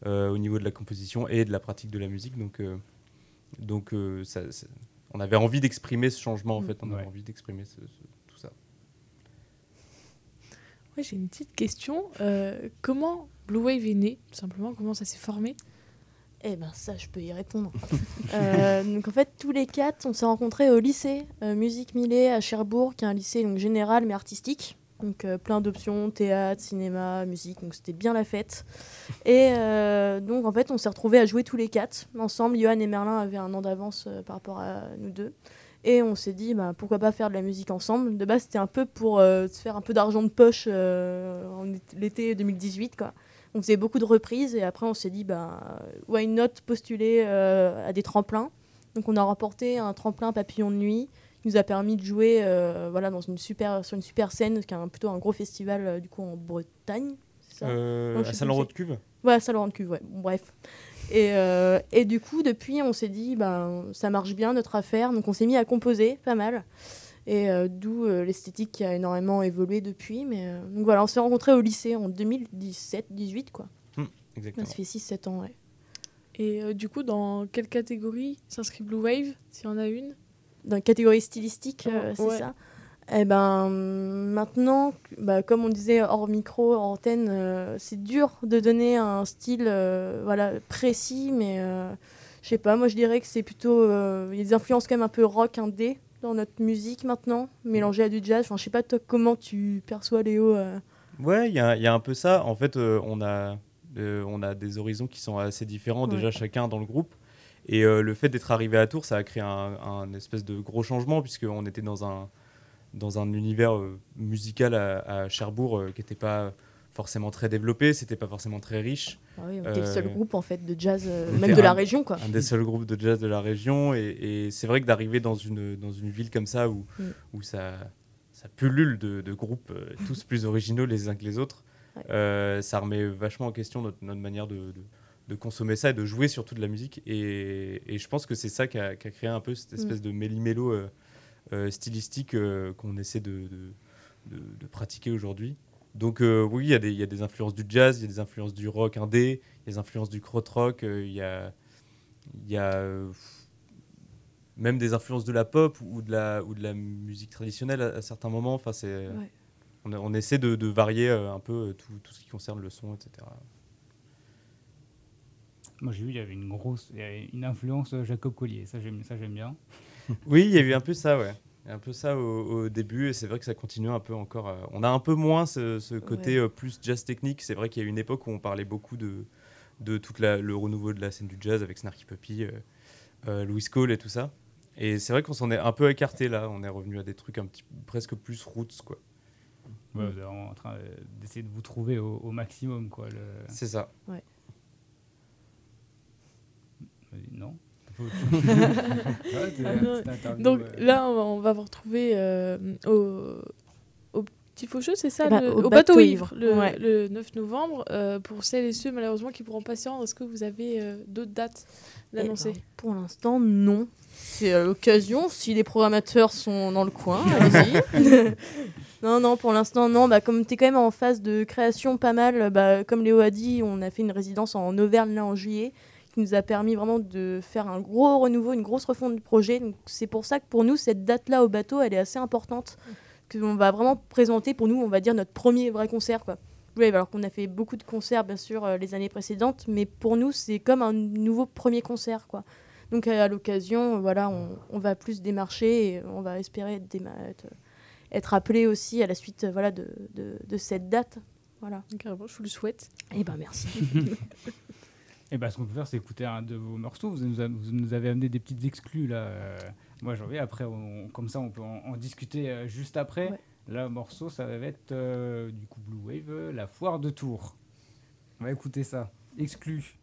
Speaker 6: au niveau de la composition et de la pratique de la musique. Donc donc, euh, ça, on avait envie d'exprimer ce changement, en mm. fait. On avait envie d'exprimer tout ça.
Speaker 2: Ouais, j'ai une petite question. Euh, comment Blue Wave est né, tout simplement? Comment ça s'est formé?
Speaker 9: Eh ben ça, je peux y répondre. (laughs) Euh, donc en fait, tous les quatre, on s'est rencontrés au lycée Musique Millet à Cherbourg, qui est un lycée donc, général mais artistique. Donc euh, plein d'options, théâtre, cinéma, musique, donc c'était bien la fête. Et euh, donc en fait on s'est retrouvés à jouer tous les quatre ensemble. Johan et Merlin avaient un an d'avance euh, par rapport à nous deux. Et on s'est dit bah, pourquoi pas faire de la musique ensemble. De base c'était un peu pour se faire un peu d'argent de poche en l'été 2018 quoi. On faisait beaucoup de reprises et après on s'est dit bah, why not postuler à des tremplins. Donc on a remporté un tremplin papillon de nuit nous a permis de jouer euh, voilà, dans une super, sur une super scène, qui est plutôt un gros festival euh, du coup en Bretagne.
Speaker 6: Euh, à Saint-Laurent-de-Cuve
Speaker 9: Ouais, à Saint-Laurent-de-Cuve, ouais. bref. Et, et, du coup, depuis, on s'est dit, ben, ça marche bien notre affaire, donc on s'est mis à composer pas mal. Et d'où l'esthétique qui a énormément évolué depuis. Mais, donc voilà, on s'est rencontrés au lycée en 2017-18, quoi.
Speaker 6: Mmh, exactement.
Speaker 9: Ça fait 6-7 ans, ouais.
Speaker 2: Et du coup, dans quelle catégorie s'inscrit Blue Wave, s'il y en a une?
Speaker 9: Dans la catégorie stylistique, euh, c'est ça. Et eh ben maintenant, bah, comme on disait hors micro, hors antenne, euh, c'est dur de donner un style euh, voilà précis, mais je sais pas. Moi, je dirais que c'est plutôt il y a des influences quand même un peu rock indé dans notre musique maintenant, mélangées à du jazz. Enfin, je sais pas toi comment tu perçois Léo.
Speaker 6: Ouais, il y, y, a un peu ça. En fait, on a on a des horizons qui sont assez différents déjà chacun dans le groupe. Et euh, le fait d'être arrivé à Tours, ça a créé un, espèce de gros changement, puisqu'on était dans un, dans un univers euh, musical à, Cherbourg euh, qui n'était pas forcément très développé, c'était pas forcément très riche.
Speaker 9: Ah oui, on était le seul groupe en fait de jazz, même de la région quoi.
Speaker 6: Un des seuls groupes de jazz de la région, et, c'est vrai que d'arriver dans une, dans une ville comme ça où, mm. où ça, ça pullule de, de groupes (laughs) tous plus originaux les uns que les autres, ça remet vachement en question notre, notre manière de, de consommer ça et de jouer surtout de la musique. Et, je pense que c'est ça qui a, créé un peu cette espèce mm. de méli-mélo euh, euh, stylistique euh, qu'on essaie de, de, pratiquer aujourd'hui. Donc oui, il y, y, a des influences du jazz, il y a des influences du rock indé, il y a des influences du krautrock, il y a... Y a même des influences de la pop ou de la, ou de la musique traditionnelle à, à certains moments. Enfin, c'est,
Speaker 9: Ouais.
Speaker 6: on, on essaie de, de varier euh, un peu euh, tout, tout ce qui concerne le son, etc.
Speaker 8: Moi j'ai vu, il y avait une grosse, il y avait une influence euh, Jacob Collier, ça j'aime, ça j'aime bien.
Speaker 6: Oui, il y a eu un peu ça, ouais. Un peu ça au, au début, et c'est vrai que ça continue un peu encore. euh, on a un peu moins ce, ce côté
Speaker 9: Ouais.
Speaker 6: euh, plus jazz technique. C'est vrai qu'il y a eu une époque où on parlait beaucoup de, de tout le renouveau de la scène du jazz avec Snarky Puppy, euh, euh, Louis Cole et tout ça. Et c'est vrai qu'on s'en est un peu écarté là. On est revenu à des trucs un petit presque plus roots, quoi.
Speaker 8: Ouais, vous êtes en train d'essayer de vous trouver au, au maximum quoi. Le...
Speaker 6: C'est ça.
Speaker 9: Ouais.
Speaker 8: Vas-y, (laughs)
Speaker 2: Ah. Donc là, on va, vous retrouver euh, au, au Petit Faucheux, c'est ça
Speaker 9: Eh ben,
Speaker 2: le-
Speaker 9: au
Speaker 2: Au,
Speaker 9: Bateau
Speaker 2: Bateau
Speaker 9: Ivre,
Speaker 2: le,
Speaker 9: ouais.
Speaker 2: le 9 novembre. Euh, pour celles et ceux, malheureusement, qui pourront pas s'y rendre, est-ce que vous avez euh, d'autres dates d'annoncer?
Speaker 9: Eh ben, Pour l'instant, non. C'est à l'occasion, si les programmateurs sont dans le coin, (laughs) allez-y. (laughs) non, non, pour l'instant, non. Bah, comme tu es quand même en phase de création pas mal, bah, comme Léo a dit, on a fait une résidence en Auvergne là en juillet, qui nous a permis vraiment de faire un gros renouveau, une grosse refonte du projet. Donc, c'est pour ça que pour nous, cette date-là au bateau, elle est assez importante. qu'on va vraiment présenter pour nous, on va dire, notre premier vrai concert. Quoi. Alors qu'on a fait beaucoup de concerts, bien sûr, euh, les années précédentes, mais pour nous, c'est comme un nouveau premier concert. Quoi. Donc, à l'occasion, voilà, on, on va plus démarcher et on va espérer être, être appelé aussi à la suite voilà, de, de, de cette date. Voilà.
Speaker 2: Carrément, je vous le souhaite.
Speaker 9: Eh ben, merci. (laughs)
Speaker 8: Et ben, ce qu'on peut faire, c'est écouter un de vos morceaux. Vous nous, a- vous nous avez amené des petites exclus là. euh, moi, j'en vais. Après, on- comme ça, on peut en, en discuter euh, juste après.
Speaker 9: Ouais.
Speaker 8: Là, le morceau, ça va être euh, du coup Blue Wave, la foire de Tours. On va écouter ça. Exclu.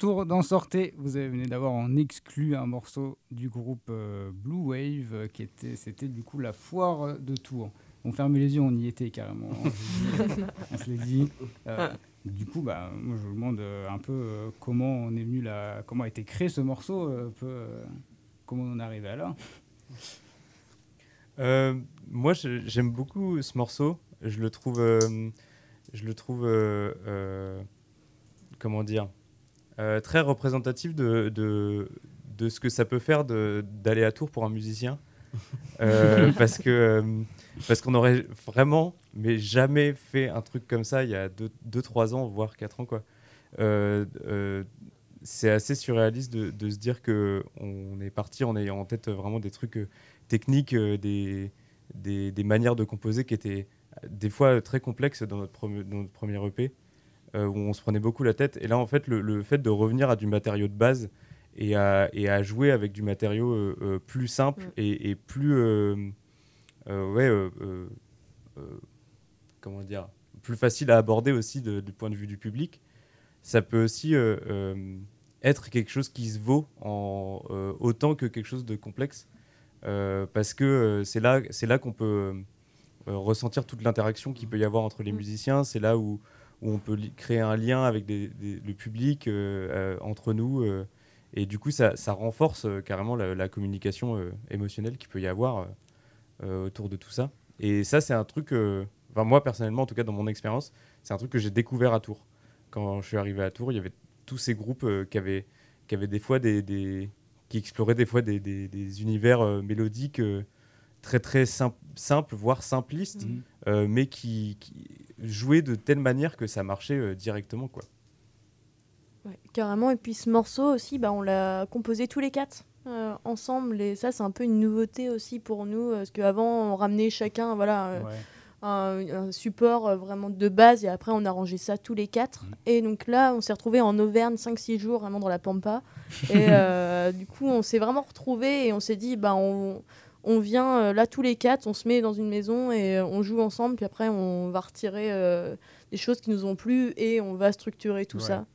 Speaker 8: Retour dans Sortez, vous avez venu d'avoir en exclu un morceau du groupe euh, Blue Wave, euh, qui était, c'était du coup la foire de Tours. On ferme les yeux, on y était carrément. (laughs) on se l'est dit. Euh, du coup, bah, moi, je vous demande euh, un peu euh, comment on est venu là, comment a été créé ce morceau, euh, un peu, euh, comment on est arrivé à là.
Speaker 6: Euh, moi, j'aime beaucoup ce morceau. Je le trouve, euh, je le trouve, euh, euh, comment dire, euh, très représentatif de, de, de ce que ça peut faire d'aller à Tours pour un musicien. Euh, (laughs) parce que euh, parce qu'on aurait vraiment, mais jamais fait un truc comme ça il y a 2-3 ans, voire 4 ans. quoi. C'est assez surréaliste de, de se dire que on est parti en ayant en tête vraiment des trucs techniques, des, des, des manières de composer qui étaient des fois très complexes dans notre, dans notre premier EP, euh, où on se prenait beaucoup la tête. Et là, en fait, le, le fait de revenir à du matériau de base et à, et à jouer avec du matériau euh, euh, plus simple
Speaker 9: Mm.
Speaker 6: et, et plus. ouais. comment dire Plus facile à aborder aussi de- du point de vue du public. Ça peut aussi être quelque chose qui se vaut en, autant que quelque chose de complexe. Parce que c'est là, là qu'on peut ressentir toute l'interaction qu'il peut y avoir entre les
Speaker 9: Mm.
Speaker 6: musiciens. C'est là où, où on peut créer un lien avec des- des- le public, euh, euh, entre nous. euh, et du coup, ça, ça renforce carrément la, la communication émotionnelle qu'il peut y avoir autour de tout ça. Et ça, c'est un truc, enfin moi personnellement, en tout cas dans mon expérience, c'est un truc que j'ai découvert à Tours. Quand je suis arrivé à Tours, il y avait tous ces groupes qui, avaient, qui avaient des fois des, des- qui exploraient des fois des, des- des univers euh, mélodiques euh, très très sim- simples, voire simplistes, euh, mais qui, qui jouaient de telle manière que ça marchait euh, directement. Quoi.
Speaker 9: Ouais, carrément. Et puis ce morceau aussi, bah, on l'a composé tous les quatre euh, ensemble. Et ça, c'est un peu une nouveauté aussi pour nous. Parce qu'avant, on ramenait chacun voilà, euh,
Speaker 8: Ouais.
Speaker 9: un, un support euh, vraiment de base. Et après, on arrangeait ça tous les quatre.
Speaker 8: Mhm.
Speaker 9: Et donc là, on s'est retrouvés en Auvergne 5-6 jours, vraiment dans la Pampa. Et (laughs) euh, du coup, on s'est vraiment retrouvés et on s'est dit, bah, on. On vient euh, là tous les quatre, on se met dans une maison et euh, on joue ensemble. Puis après, on va retirer euh, des choses qui nous ont plu et on va structurer tout
Speaker 8: Ouais.
Speaker 9: ça.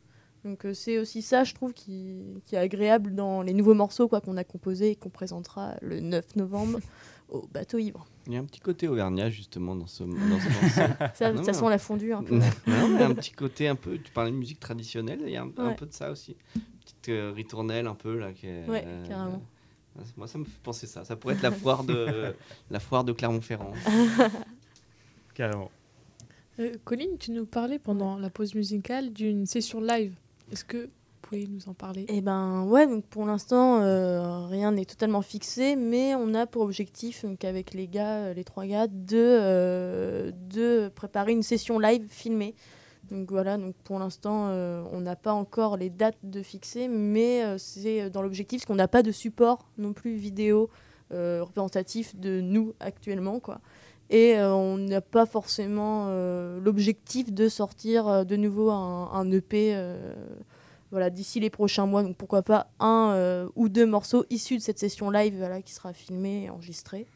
Speaker 9: Donc euh, c'est aussi ça, je trouve, qui, qui est agréable dans les nouveaux morceaux quoi qu'on a composés et qu'on présentera le 9 novembre (laughs) au bateau ivre.
Speaker 5: Il y a un petit côté auvergnat justement dans ce, dans ce morceau. (laughs)
Speaker 9: Ça,
Speaker 5: Non,
Speaker 9: ça sent la fondue un peu.
Speaker 5: Non, mais un petit côté un peu. Tu parlais de musique traditionnelle, il y a un, peu de ça aussi. Petite euh, ritournelle un peu là. Qui est,
Speaker 9: Ouais,
Speaker 5: euh,
Speaker 9: carrément.
Speaker 5: Moi, ça me fait penser ça. Ça pourrait être la (laughs) foire de la foire de Clermont-Ferrand. (laughs)
Speaker 6: Carrément.
Speaker 2: Euh, Colline, tu nous parlais pendant la pause musicale d'une session live. Est-ce que vous pouvez nous en parler?
Speaker 9: Et ben ouais, donc pour l'instant, euh, rien n'est totalement fixé, mais on a pour objectif, donc avec les gars, euh, les trois gars, de, euh, de préparer une session live filmée. Donc voilà, donc pour l'instant, euh, on n'a pas encore les dates de fixer, mais euh, c'est dans l'objectif, parce qu'on n'a pas de support non plus vidéo euh, représentatif de nous actuellement, quoi. Et on n'a pas forcément l'objectif de sortir de nouveau un, EP voilà, d'ici les prochains mois. Donc pourquoi pas un ou deux morceaux issus de cette session live voilà, qui sera filmée et enregistrée.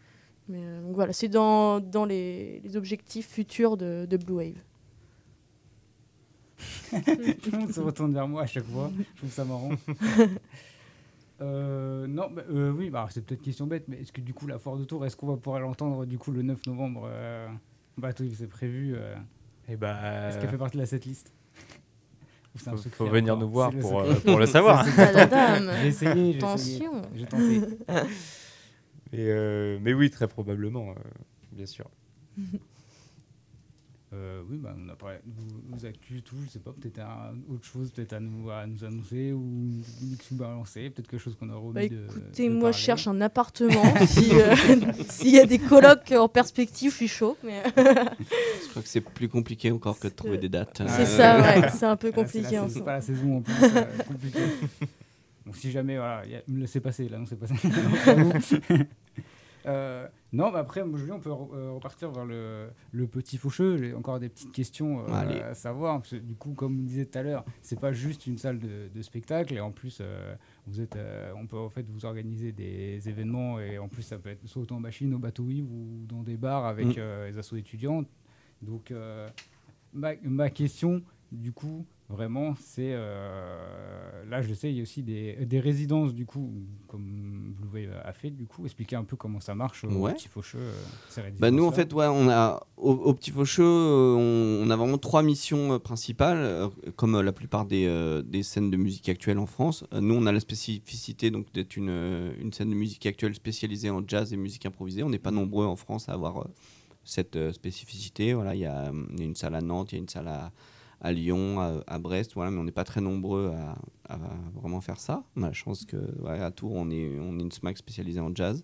Speaker 9: Mais voilà, c'est dans, dans les, objectifs futurs de Blue Wave.
Speaker 8: Tout le monde se retourne vers moi à chaque fois. Je trouve ça marrant. (laughs) Euh, non, bah, euh, oui, bah, c'est peut-être question bête, mais est-ce que du coup la foire de Tours, est-ce qu'on va pouvoir l'entendre du coup le 9 novembre euh, Bateau, c'est prévu. euh,
Speaker 6: Et bah,
Speaker 8: Est-ce qu'elle fait partie de la setlist un
Speaker 6: faut, venir nous voir pour, euh, le savoir. (laughs)
Speaker 9: Tadadam.
Speaker 8: J'ai essayé, j'ai essayé.
Speaker 9: Attention.
Speaker 8: J'ai tenté. (laughs)
Speaker 6: Mais, euh, mais oui, très probablement, euh, bien sûr.
Speaker 8: Euh, oui, bah, on a parlé de vos, vos actus, tout, je sais pas, peut-être un- autre chose peut-être à nous, à nous annoncer ou nous balancer, peut-être quelque chose qu'on a remis
Speaker 9: Bah,
Speaker 8: de.
Speaker 9: écoutez,
Speaker 8: de
Speaker 9: moi
Speaker 8: parler.
Speaker 9: je cherche un appartement. (laughs) euh, (laughs) S'il y a des colocs en perspective, je suis chaud. Mais... (laughs)
Speaker 5: Je crois que c'est plus compliqué encore que de trouver des dates.
Speaker 9: C'est
Speaker 5: Euh,
Speaker 9: ça, ouais, c'est un peu
Speaker 8: Ah,
Speaker 9: compliqué.
Speaker 8: C'est
Speaker 9: ce
Speaker 8: pas la saison en plus, euh, compliqué. Bon, si jamais, voilà, a- me laissez passer, là, non, c'est passé. Euh, non, mais après, Julien, on peut euh, repartir vers le, le petit faucheux. J'ai encore des petites questions euh, à savoir. Parce que, du coup, comme on disait tout à l'heure, c'est pas juste une salle de, de spectacle. Et en plus, euh, vous êtes, on peut en fait vous organiser des événements. Et en plus, ça peut être soit en machine, au bateau ou dans des bars avec
Speaker 5: Mm.
Speaker 8: les assos étudiantes. Donc, ma, ma question, du coup, Vraiment, c'est euh, là, je sais, il y a aussi des, des résidences du coup, comme Blue Wave a fait du coup. Expliquer un peu comment ça marche au
Speaker 5: Ouais.
Speaker 8: Petit Faucheux. euh,
Speaker 5: Bah nous en fait ouais on a au, au Petit Faucheux euh, on, on a vraiment trois missions euh, principales euh, comme euh, la plupart des, euh, des scènes de musique actuelle en France. Euh, nous on a la spécificité donc d'être une, euh, une scène de musique actuelle spécialisée en jazz et musique improvisée. On n'est pas nombreux en France à avoir euh, cette euh, spécificité. Voilà il y, a, euh, il y a une salle à Nantes, il y a une salle à, à Lyon, à, à Brest, voilà, mais on n'est pas très nombreux à, à vraiment faire ça. On a la chance que ouais, à Tours on est, on est une SMAC spécialisée en jazz.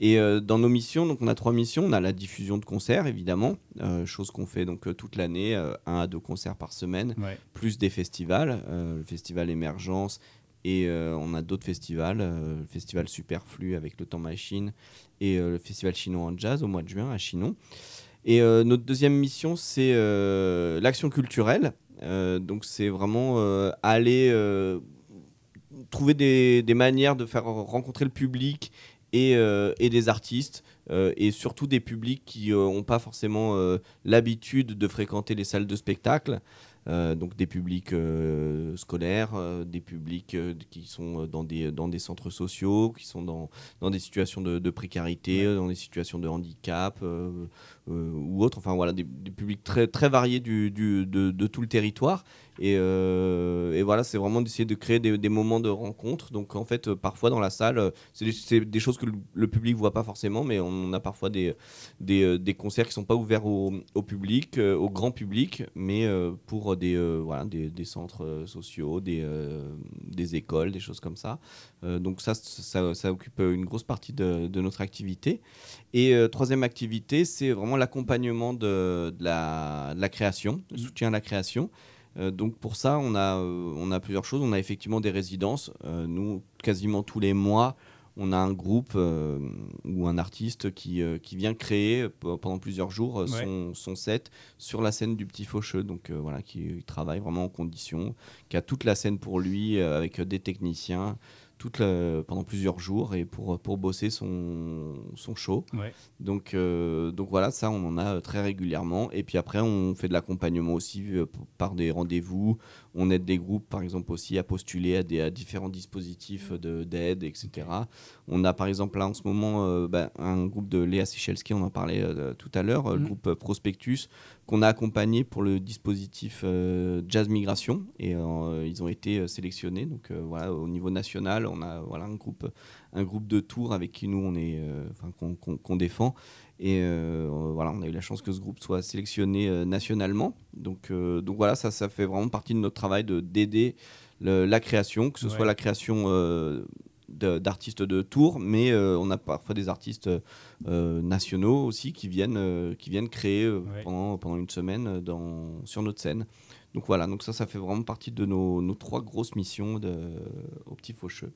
Speaker 5: Et euh, dans nos missions, donc on a trois missions. On a la diffusion de concerts, évidemment, euh, chose qu'on fait donc euh, toute l'année, un à deux concerts par semaine,
Speaker 8: Ouais.
Speaker 5: plus des festivals, le festival Émergence, et on a d'autres festivals, le festival Superflu avec le Temps Machine, et le festival Chinon en jazz au mois de juin à Chinon. Et euh, notre deuxième mission, c'est euh, l'action culturelle. Euh, donc c'est vraiment aller trouver des, des manières de faire rencontrer le public et, et des artistes, euh, et surtout des publics qui n'ont pas forcément euh, l'habitude de fréquenter les salles de spectacle. Donc des publics scolaires, des publics qui sont dans des, dans des centres sociaux, qui sont dans, dans des situations de, de précarité, dans des situations de handicap euh, ou autres. Enfin voilà, des, publics très, très variés du, du- de, tout le territoire. Et, euh, et voilà, c'est vraiment d'essayer de créer des, moments de rencontre. Donc en fait, euh, parfois dans la salle, euh, c'est des, choses que le, public voit pas forcément, mais on a parfois des, des, concerts qui sont pas ouverts au, au public, au grand public, mais pour des, voilà, des, centres sociaux, des, des écoles, des choses comme ça. Donc ça, ça, occupe une grosse partie de notre activité. Et euh, troisième activité, c'est vraiment l'accompagnement de, de la, de la création, le soutien à la création. Euh, donc pour ça, on a, euh, on a plusieurs choses. On a effectivement des résidences. Nous, quasiment tous les mois, on a un groupe ou un artiste qui, qui vient créer pendant plusieurs jours
Speaker 8: Ouais.
Speaker 5: son, son set sur la scène du Petit Faucheux. Donc voilà, qui travaille vraiment en condition, qui a toute la scène pour lui avec des techniciens toute la- pendant plusieurs jours et pour, pour bosser son, son show.
Speaker 8: Ouais.
Speaker 5: Donc, euh, donc voilà, ça on en a euh, très régulièrement. Et puis après, on fait de l'accompagnement aussi euh, par des rendez-vous. On aide des groupes, par exemple, aussi à postuler à, des, à différents dispositifs de- d'aide, etc. On a par exemple là en ce moment euh, bah, un groupe de Léa Sichelski, on en parlait euh, tout à l'heure, euh, le
Speaker 8: Mhm.
Speaker 5: groupe Prospectus, qu'on a accompagné pour le dispositif euh, Jazz Migration. Et ils ont été sélectionnés. Donc voilà, au niveau national, on a voilà, un, groupe, un groupe de tours avec qui nous on est, qu'on défend. Et euh, voilà, on a eu la chance que ce groupe soit sélectionné euh, nationalement. Donc, euh, donc voilà, ça, ça fait vraiment partie de notre travail de d'aider le- la création, que ce soit la création de- d'artistes de tours, mais on a parfois des artistes nationaux aussi qui viennent, qui viennent créer
Speaker 8: Ouais.
Speaker 5: pendant, pendant une semaine dans, sur notre scène. Donc voilà, donc ça, ça fait vraiment partie de nos, nos trois grosses missions de, au Petit Faucheux.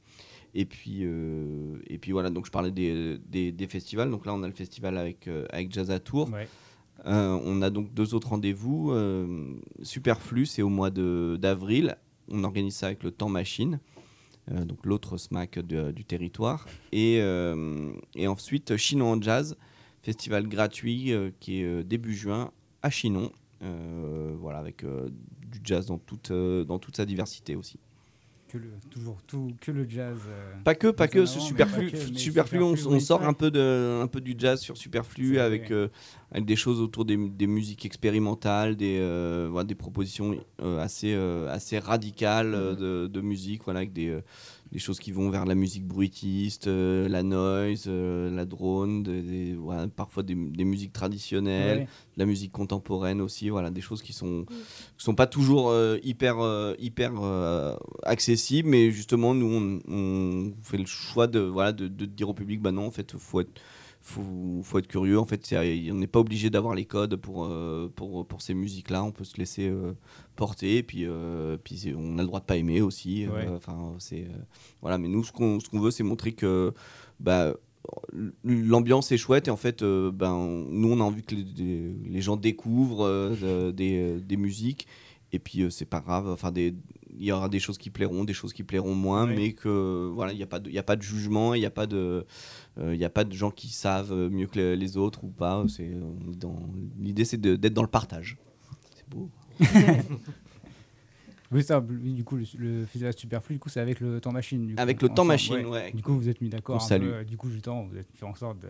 Speaker 5: Et puis, euh, et puis voilà, donc je parlais des, des, des festivals. Donc là, on a le festival avec, euh, avec Jazz à Tours.
Speaker 8: Ouais.
Speaker 5: Euh, on a donc deux autres rendez-vous. Superflu, c'est au mois d'avril. On organise ça avec le Temps Machine, euh, donc l'autre SMAC de- du territoire. Et, euh, et ensuite, Chinon en Jazz, festival gratuit euh, qui est début juin à Chinon. Voilà, avec du jazz dans toute, dans toute sa diversité aussi.
Speaker 8: Que le, toujours tout, que le jazz. euh,
Speaker 5: Pas que, pas que, ce superflu,
Speaker 8: mais
Speaker 5: superflu, on, on sort un peu, de, un peu du jazz sur superflu avec, euh, avec des choses autour des, des musiques expérimentales, des, euh, voilà, des propositions euh, assez, euh, assez radicales euh, de, de musique, voilà, avec des, des choses qui vont vers la musique bruitiste, euh, la noise, euh, la drone, des- des- voilà, parfois des, des musiques traditionnelles,
Speaker 8: Ouais.
Speaker 5: la musique contemporaine aussi, voilà, des choses qui sont, qui sont pas toujours euh, hyper, hyper accessibles, mais justement, nous, on, on fait le choix de, voilà, de, de dire au public, bah non, en fait, faut être, faut, faut être curieux. En fait, on n'est pas obligé d'avoir les codes pour, euh, pour, pour ces musiques-là. On peut se laisser euh, porter, et puis, euh, puis on a le droit de pas aimer aussi.
Speaker 8: Ouais.
Speaker 5: Enfin, c'est voilà. Mais nous, ce qu'on ce qu'on veut, c'est montrer que bah, l'ambiance est chouette et en fait euh, ben nous on a envie que les, gens découvrent euh, de- des, des musiques et puis euh, c'est pas grave enfin des il y aura des choses qui plairont des choses qui plairont moins mais que voilà il n'y a pas de il y a pas de jugement il n'y a pas de euh, il y a pas de gens qui savent mieux que les- les autres ou pas. L'idée c'est d'être dans le partage. C'est beau (laughs)
Speaker 8: Oui, ça, du coup, le, le festival Superflu, du coup, c'est avec le temps machine. du coup,
Speaker 5: Avec le temps machine, ouais.
Speaker 8: Du coup, vous êtes mis d'accord. Du coup, justement, vous êtes fait en sorte de.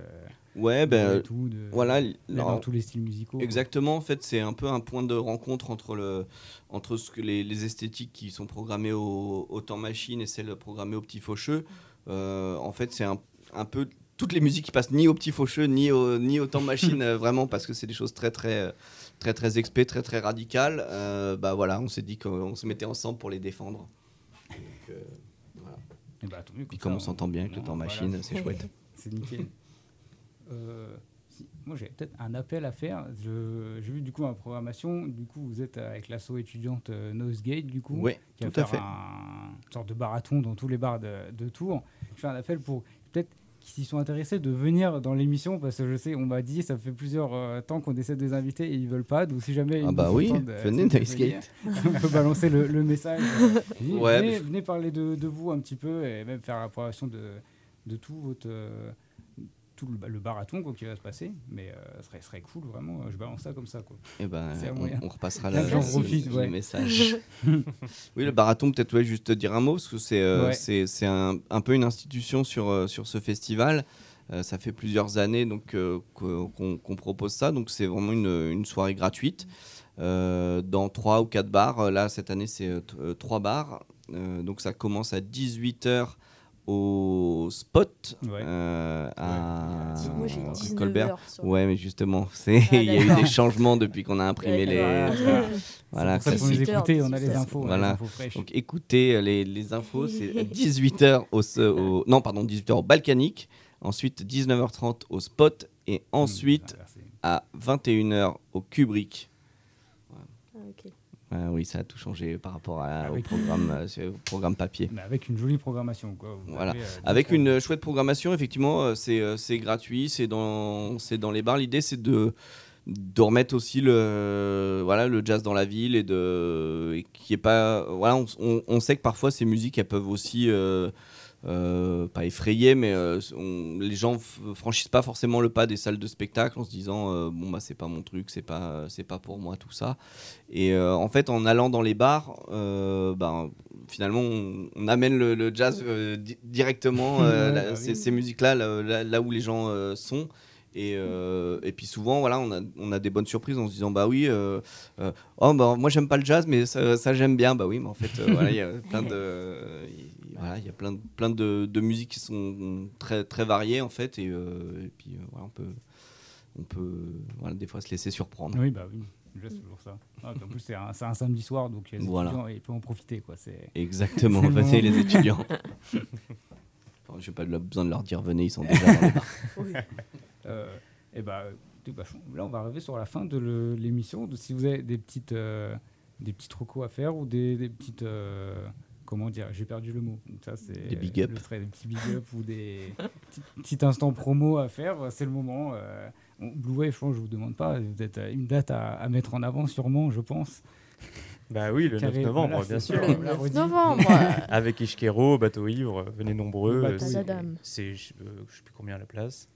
Speaker 5: Ouais, ben,
Speaker 8: tout, de-
Speaker 5: voilà,
Speaker 8: dans tous les styles musicaux.
Speaker 5: Exactement, en fait, c'est un peu un point de rencontre entre, le, entre ce que les, les esthétiques qui sont programmées au, au temps machine et celles programmées au petit faucheux. Euh, en fait, c'est un, un peu toutes les musiques qui passent ni au petit faucheux ni au, ni au temps machine, (laughs) euh, vraiment, parce que c'est des choses très, très, euh, très, très expé, très, très radicales. Euh, bah voilà, on s'est dit qu'on se mettait ensemble pour les défendre. Donc, euh, voilà.
Speaker 8: Et bah, tant mieux,
Speaker 5: Puis comme on s'entend bien avec le temps
Speaker 8: voilà.
Speaker 5: machine, c'est chouette. (laughs)
Speaker 8: C'est nickel. Euh, si- moi, j'ai peut-être un appel à faire. J'ai vu du coup ma programmation. Du coup, vous êtes avec l'asso étudiante Nosegate, du coup,
Speaker 5: Ouais,
Speaker 8: qui va
Speaker 5: tout à fait.
Speaker 8: un une sorte de barathon dans tous les bars de, de Tours. Je fais un appel pour qui s'y sont intéressés de venir dans l'émission parce que je sais, on m'a dit, ça fait plusieurs euh, temps qu'on essaie de les inviter et ils veulent pas. Donc si jamais
Speaker 5: Ah bah oui, venez, Gate.
Speaker 8: venir, (laughs) on peut balancer le, le message. (laughs) venez,
Speaker 5: Ouais,
Speaker 8: venez,
Speaker 5: mais je-
Speaker 8: venez parler de, de vous un petit peu et même faire la de, de tout votre euh, tout le, le barathon quoi, qui va se passer. Mais euh, ce serait, ce serait cool vraiment. Je balance ça comme ça quoi.
Speaker 5: Eh ben, on, repassera
Speaker 8: Là, (laughs)
Speaker 5: la,
Speaker 8: j'en
Speaker 5: le-
Speaker 8: profite,
Speaker 5: le
Speaker 8: ouais.
Speaker 5: message. (laughs) oui, le barathon, peut-être ouais, juste dire un mot, parce que c'est euh,
Speaker 8: Ouais.
Speaker 5: c'est- c'est un, un peu une institution sur, euh, sur ce festival. Euh, ça fait plusieurs années donc euh, qu'on propose ça, donc c'est vraiment une, une soirée gratuite euh, dans trois ou quatre bars. Là, cette année, c'est euh, euh, trois bars. Euh, donc ça commence à 18h au spot
Speaker 8: Ouais.
Speaker 5: euh, à
Speaker 9: Moi, j'ai 19
Speaker 5: Colbert.
Speaker 9: heures sur-
Speaker 5: Ouais, mais justement, (laughs) c'est
Speaker 9: Ah,
Speaker 5: il y a eu des changements depuis qu'on a imprimé les. Voilà,
Speaker 8: C'est pour ça écouter, on a les
Speaker 9: 18
Speaker 8: infos, les
Speaker 5: Voilà.
Speaker 8: infos fraîches.
Speaker 5: Donc écoutez les, les infos, c'est 18h au, au- non pardon 18h au Balkanique, ensuite 19h30 au Spot et ensuite à 21h au Kubrick.
Speaker 9: Ah.
Speaker 5: Ah oui, ça a tout changé par rapport à- au
Speaker 8: Avec-
Speaker 5: programme euh, au programme papier.
Speaker 8: Mais avec une jolie programmation quoi. Vous
Speaker 5: Voilà.
Speaker 8: avez, euh,
Speaker 5: Avec une euh, chouette programmation, effectivement, euh, c'est euh, gratuit, c'est dans, dans les bars. L'idée, c'est de, de remettre aussi le, voilà, le jazz dans la ville et de, et qui est pas, voilà, on, on- on sait que parfois ces musiques, elles peuvent aussi, euh, pas effrayer, mais euh, on- les gens franchissent pas forcément le pas des salles de spectacle en se disant, euh, bon bah c'est pas mon truc, c'est pas, c'est pas pour moi tout ça. Et en fait, en allant dans les bars, ben, finalement, on, on amène le, le jazz di- directement, (laughs)
Speaker 8: bah oui.
Speaker 5: ces, ces musiques-là, là, là- là où les gens sont. Et, euh, et puis souvent, voilà, on a, on a des bonnes surprises en se disant, bah oui, euh, euh, oh, bah, moi j'aime pas le jazz, mais ça, ça, j'aime bien. Bah oui, mais en fait, voilà, il y a plein de, (laughs) voilà, il y a plein de, plein de, de musiques qui sont très, très variées en fait. Et, euh, et puis euh, voilà, on peut, on peut, voilà, des fois se laisser surprendre.
Speaker 8: Oui, bah oui, c'est toujours ça. Ah, en plus, c'est un, c'est un samedi soir, donc les
Speaker 5: Voilà.
Speaker 8: étudiants, ils peuvent en profiter. Quoi. C'est...
Speaker 5: Exactement, (laughs)
Speaker 8: moment.
Speaker 5: les étudiants. (laughs) Enfin, j'ai pas besoin de leur dire venez, ils sont déjà dans les bars. (laughs)
Speaker 8: Euh, et bah, bah, là, on va arriver sur la fin de l'émission. Si vous avez des petites, euh, des petites recos à faire ou des, des petites. euh, comment dire J'ai perdu le mot. Donc ça, c'est
Speaker 5: Des big up.
Speaker 8: le des petits big up ou des petits, instants promo à faire. C'est le moment. Euh, bon, Blue Wave, je je vous demande pas. Vous êtes à une date à, à mettre en avant, sûrement, je pense.
Speaker 6: Bah oui, le 9
Speaker 8: Carré,
Speaker 6: novembre,
Speaker 8: voilà,
Speaker 6: bien sûr.
Speaker 8: l'a redit.
Speaker 9: novembre. (laughs)
Speaker 6: Avec Ishkero, Bateau Ivre, venez nombreux.
Speaker 8: Le
Speaker 6: euh, c'est- je, euh, je sais plus combien la place.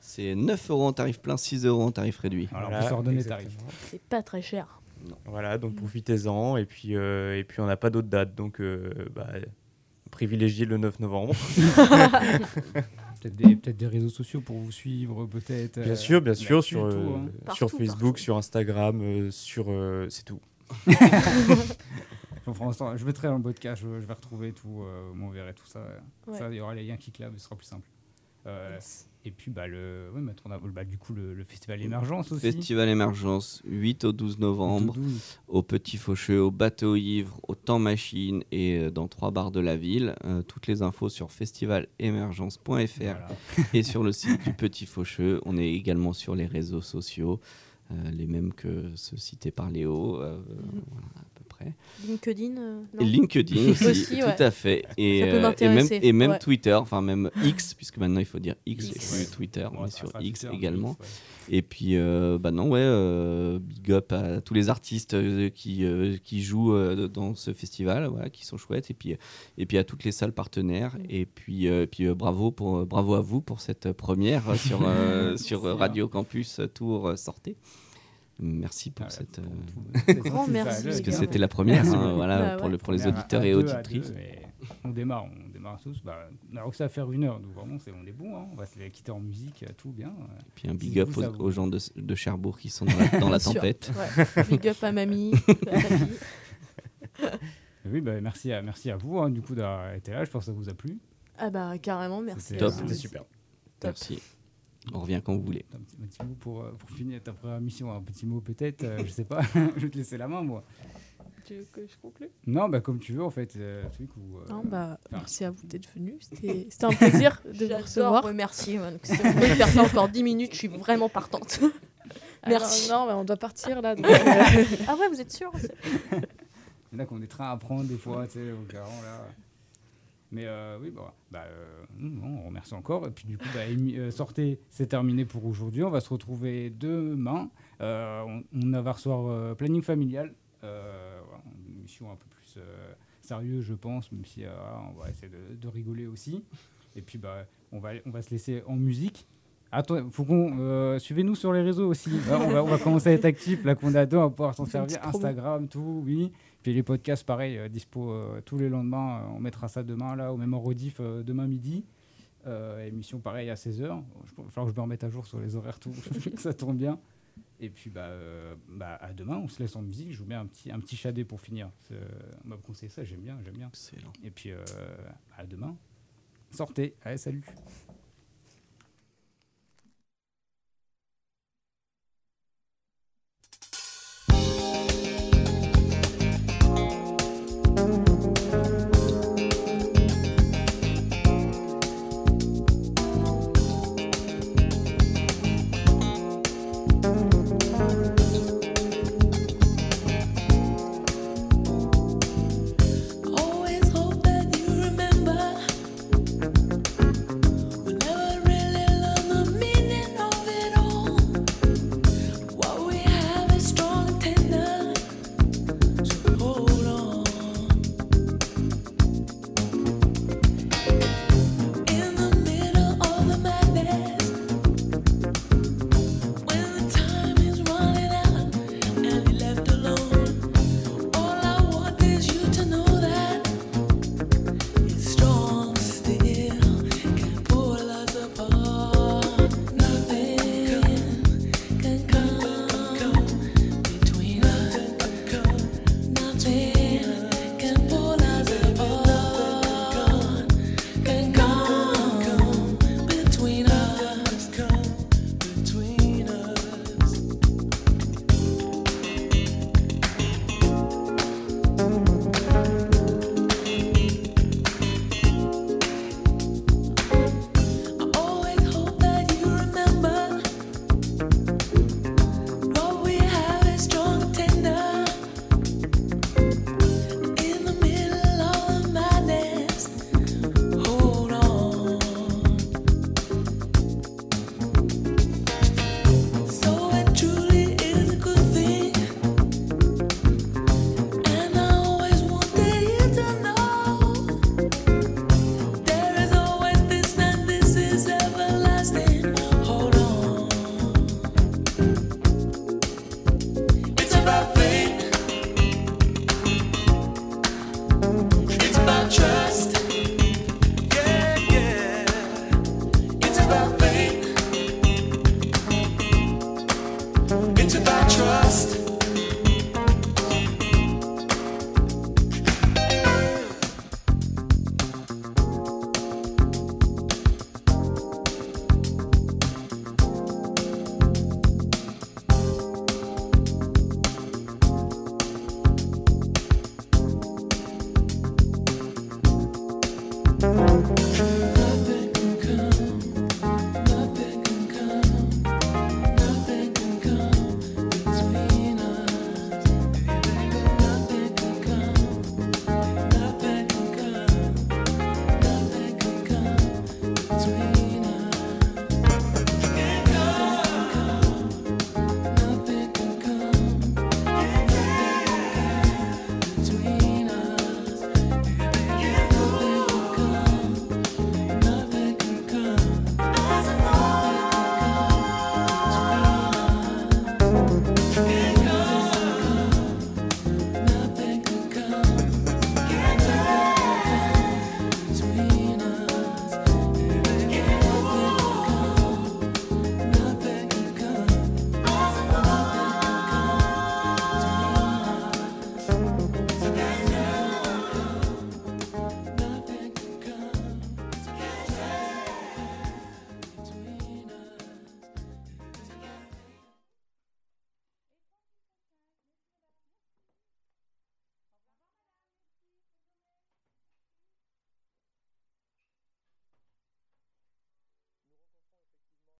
Speaker 5: C'est 9 euros en tarif plein, 6 euros en tarif réduit.
Speaker 8: Alors,
Speaker 6: Voilà,
Speaker 8: on peut se redonner
Speaker 6: exactement.
Speaker 9: C'est pas très cher.
Speaker 6: Voilà, donc profitez-en. Et puis, euh, et puis on n'a pas d'autres dates. Donc, euh, bah, privilégiez le 9 novembre. (laughs)
Speaker 8: Peut-être des, peut-être des réseaux sociaux pour vous suivre, peut-être.
Speaker 6: Bien
Speaker 8: euh,
Speaker 6: sûr, bien sûr,
Speaker 8: là-dessus,
Speaker 6: sur,
Speaker 8: tout,
Speaker 6: euh,
Speaker 8: hein.
Speaker 6: sur Facebook,
Speaker 9: partout.
Speaker 6: sur Instagram, euh, sur. euh, c'est tout. (laughs)
Speaker 8: Je mettrai dans le podcast, je, je vais retrouver tout, euh, on verra tout ça.
Speaker 9: Ouais.
Speaker 8: Ça, il y aura les liens qui clament, ce sera plus simple. Euh, Et puis, bah, le, ouais, en avant- bah, du coup, le, le festival Émergence aussi.
Speaker 5: Festival Émergence, 8 au 12 novembre, au Petit Faucheux, au Bateau Ivre, au Temps Machine et euh, dans trois bars de la ville. Euh, toutes les infos sur festivalemergence.fr
Speaker 8: Voilà. (laughs)
Speaker 5: et sur le site du Petit Faucheux. On est également sur les réseaux sociaux, euh, les mêmes que ceux cités par Léo, euh, voilà,
Speaker 9: LinkedIn euh, non
Speaker 5: LinkedIn aussi, (laughs)
Speaker 9: Aussi,
Speaker 5: tout
Speaker 9: ouais.
Speaker 5: à fait. Et,
Speaker 9: Ça peut
Speaker 5: euh, et même,
Speaker 9: m'intéresser,
Speaker 5: et même
Speaker 9: ouais.
Speaker 5: Twitter, enfin même X, puisque maintenant il faut dire X,
Speaker 9: X.
Speaker 5: et plus Twitter, on
Speaker 8: Ouais,
Speaker 5: est
Speaker 8: ça
Speaker 5: sur X
Speaker 8: Twitter,
Speaker 5: également.
Speaker 8: X, ouais.
Speaker 5: Et puis, euh, bah non, ouais, euh, big up à tous les artistes qui, euh, qui jouent euh, dans ce festival, voilà, qui sont chouettes. Et puis, et puis à toutes les salles partenaires. Et puis, euh, puis euh, bravo, pour, bravo à vous pour cette première sur, euh, (laughs) sur euh, Radio Campus Tour euh, Sortez. Merci pour
Speaker 8: Voilà,
Speaker 5: cette. euh,
Speaker 8: pour tout- (laughs)
Speaker 9: Grand merci,
Speaker 5: Parce
Speaker 9: les
Speaker 5: que c'était la première, hein,
Speaker 8: beaucoup.
Speaker 5: voilà,
Speaker 9: Bah
Speaker 5: pour, le, pour les auditeurs
Speaker 8: à
Speaker 5: et auditrices.
Speaker 8: et on démarre, on démarre tous. Bah, on a réussi à faire une heure, donc vraiment, c'est, on est bon. hein. On va se quitter en musique, euh, tout bien.
Speaker 5: Et puis un big up aux, gens de, de Cherbourg qui sont dans la, dans (laughs) tempête.
Speaker 9: Ouais. (laughs) Big up à mamie, à
Speaker 8: Oui, bah, merci, à, merci à vous, hein, du coup, d'avoir été là. Je pense que ça vous a plu.
Speaker 9: Ah bah carrément, merci.
Speaker 8: C'était,
Speaker 5: Top.
Speaker 8: euh,
Speaker 6: C'était super.
Speaker 9: Top.
Speaker 5: Merci. On revient quand vous voulez.
Speaker 8: Un petit, un petit mot pour, euh, pour finir ta première mission. Un petit mot peut-être, euh, je sais pas. (laughs) je vais te laisser la main, moi.
Speaker 2: Tu veux que je conclue?
Speaker 8: Non, bah comme tu veux, en fait. euh, truc où, euh,
Speaker 2: Non, bah,
Speaker 8: enfin,
Speaker 2: merci à vous d'être venus. C'était (laughs) c'était un plaisir de vous recevoir.
Speaker 9: remercier. man. Si vous pouvez faire ça encore 10 minutes, je suis vraiment partante. (laughs) Merci.
Speaker 2: Alors, non, mais on doit partir là. donc, euh,
Speaker 9: Ah ouais, vous êtes sûr
Speaker 8: Il y en a qui ont des trains à prendre des fois, tu sais, au garant là. Mais euh, oui, bah, bah, euh, on remercie encore. Et puis du coup, bah, euh, sortez, c'est terminé pour aujourd'hui. On va se retrouver demain. On, on va recevoir Planning Familial. Une émission un peu plus sérieuse, je pense, même si on va essayer de, de rigoler aussi. Et puis, bah, on, va, on va se laisser en musique. Attends, faut qu'on suivez-nous sur les réseaux aussi. On, va, on va commencer à être actif. Là qu'on a deux, on va pouvoir s'en (laughs) servir. Instagram, tout, oui. Puis les podcasts, pareil, euh, dispo euh, tous les lendemains. Euh, on mettra ça demain, là, au même en rediff demain midi. Émission pareil à 16h. Il va falloir que je me remette à jour sur les horaires, tout. (laughs) ça tourne bien. Et puis bah, euh, bah, à demain, on se laisse en musique. Je vous mets un petit, un petit shadé pour finir. Euh, on m'a conseillé ça, j'aime bien, j'aime bien.
Speaker 5: Excellent.
Speaker 8: Et puis euh, à demain. Sortez. Allez, salut.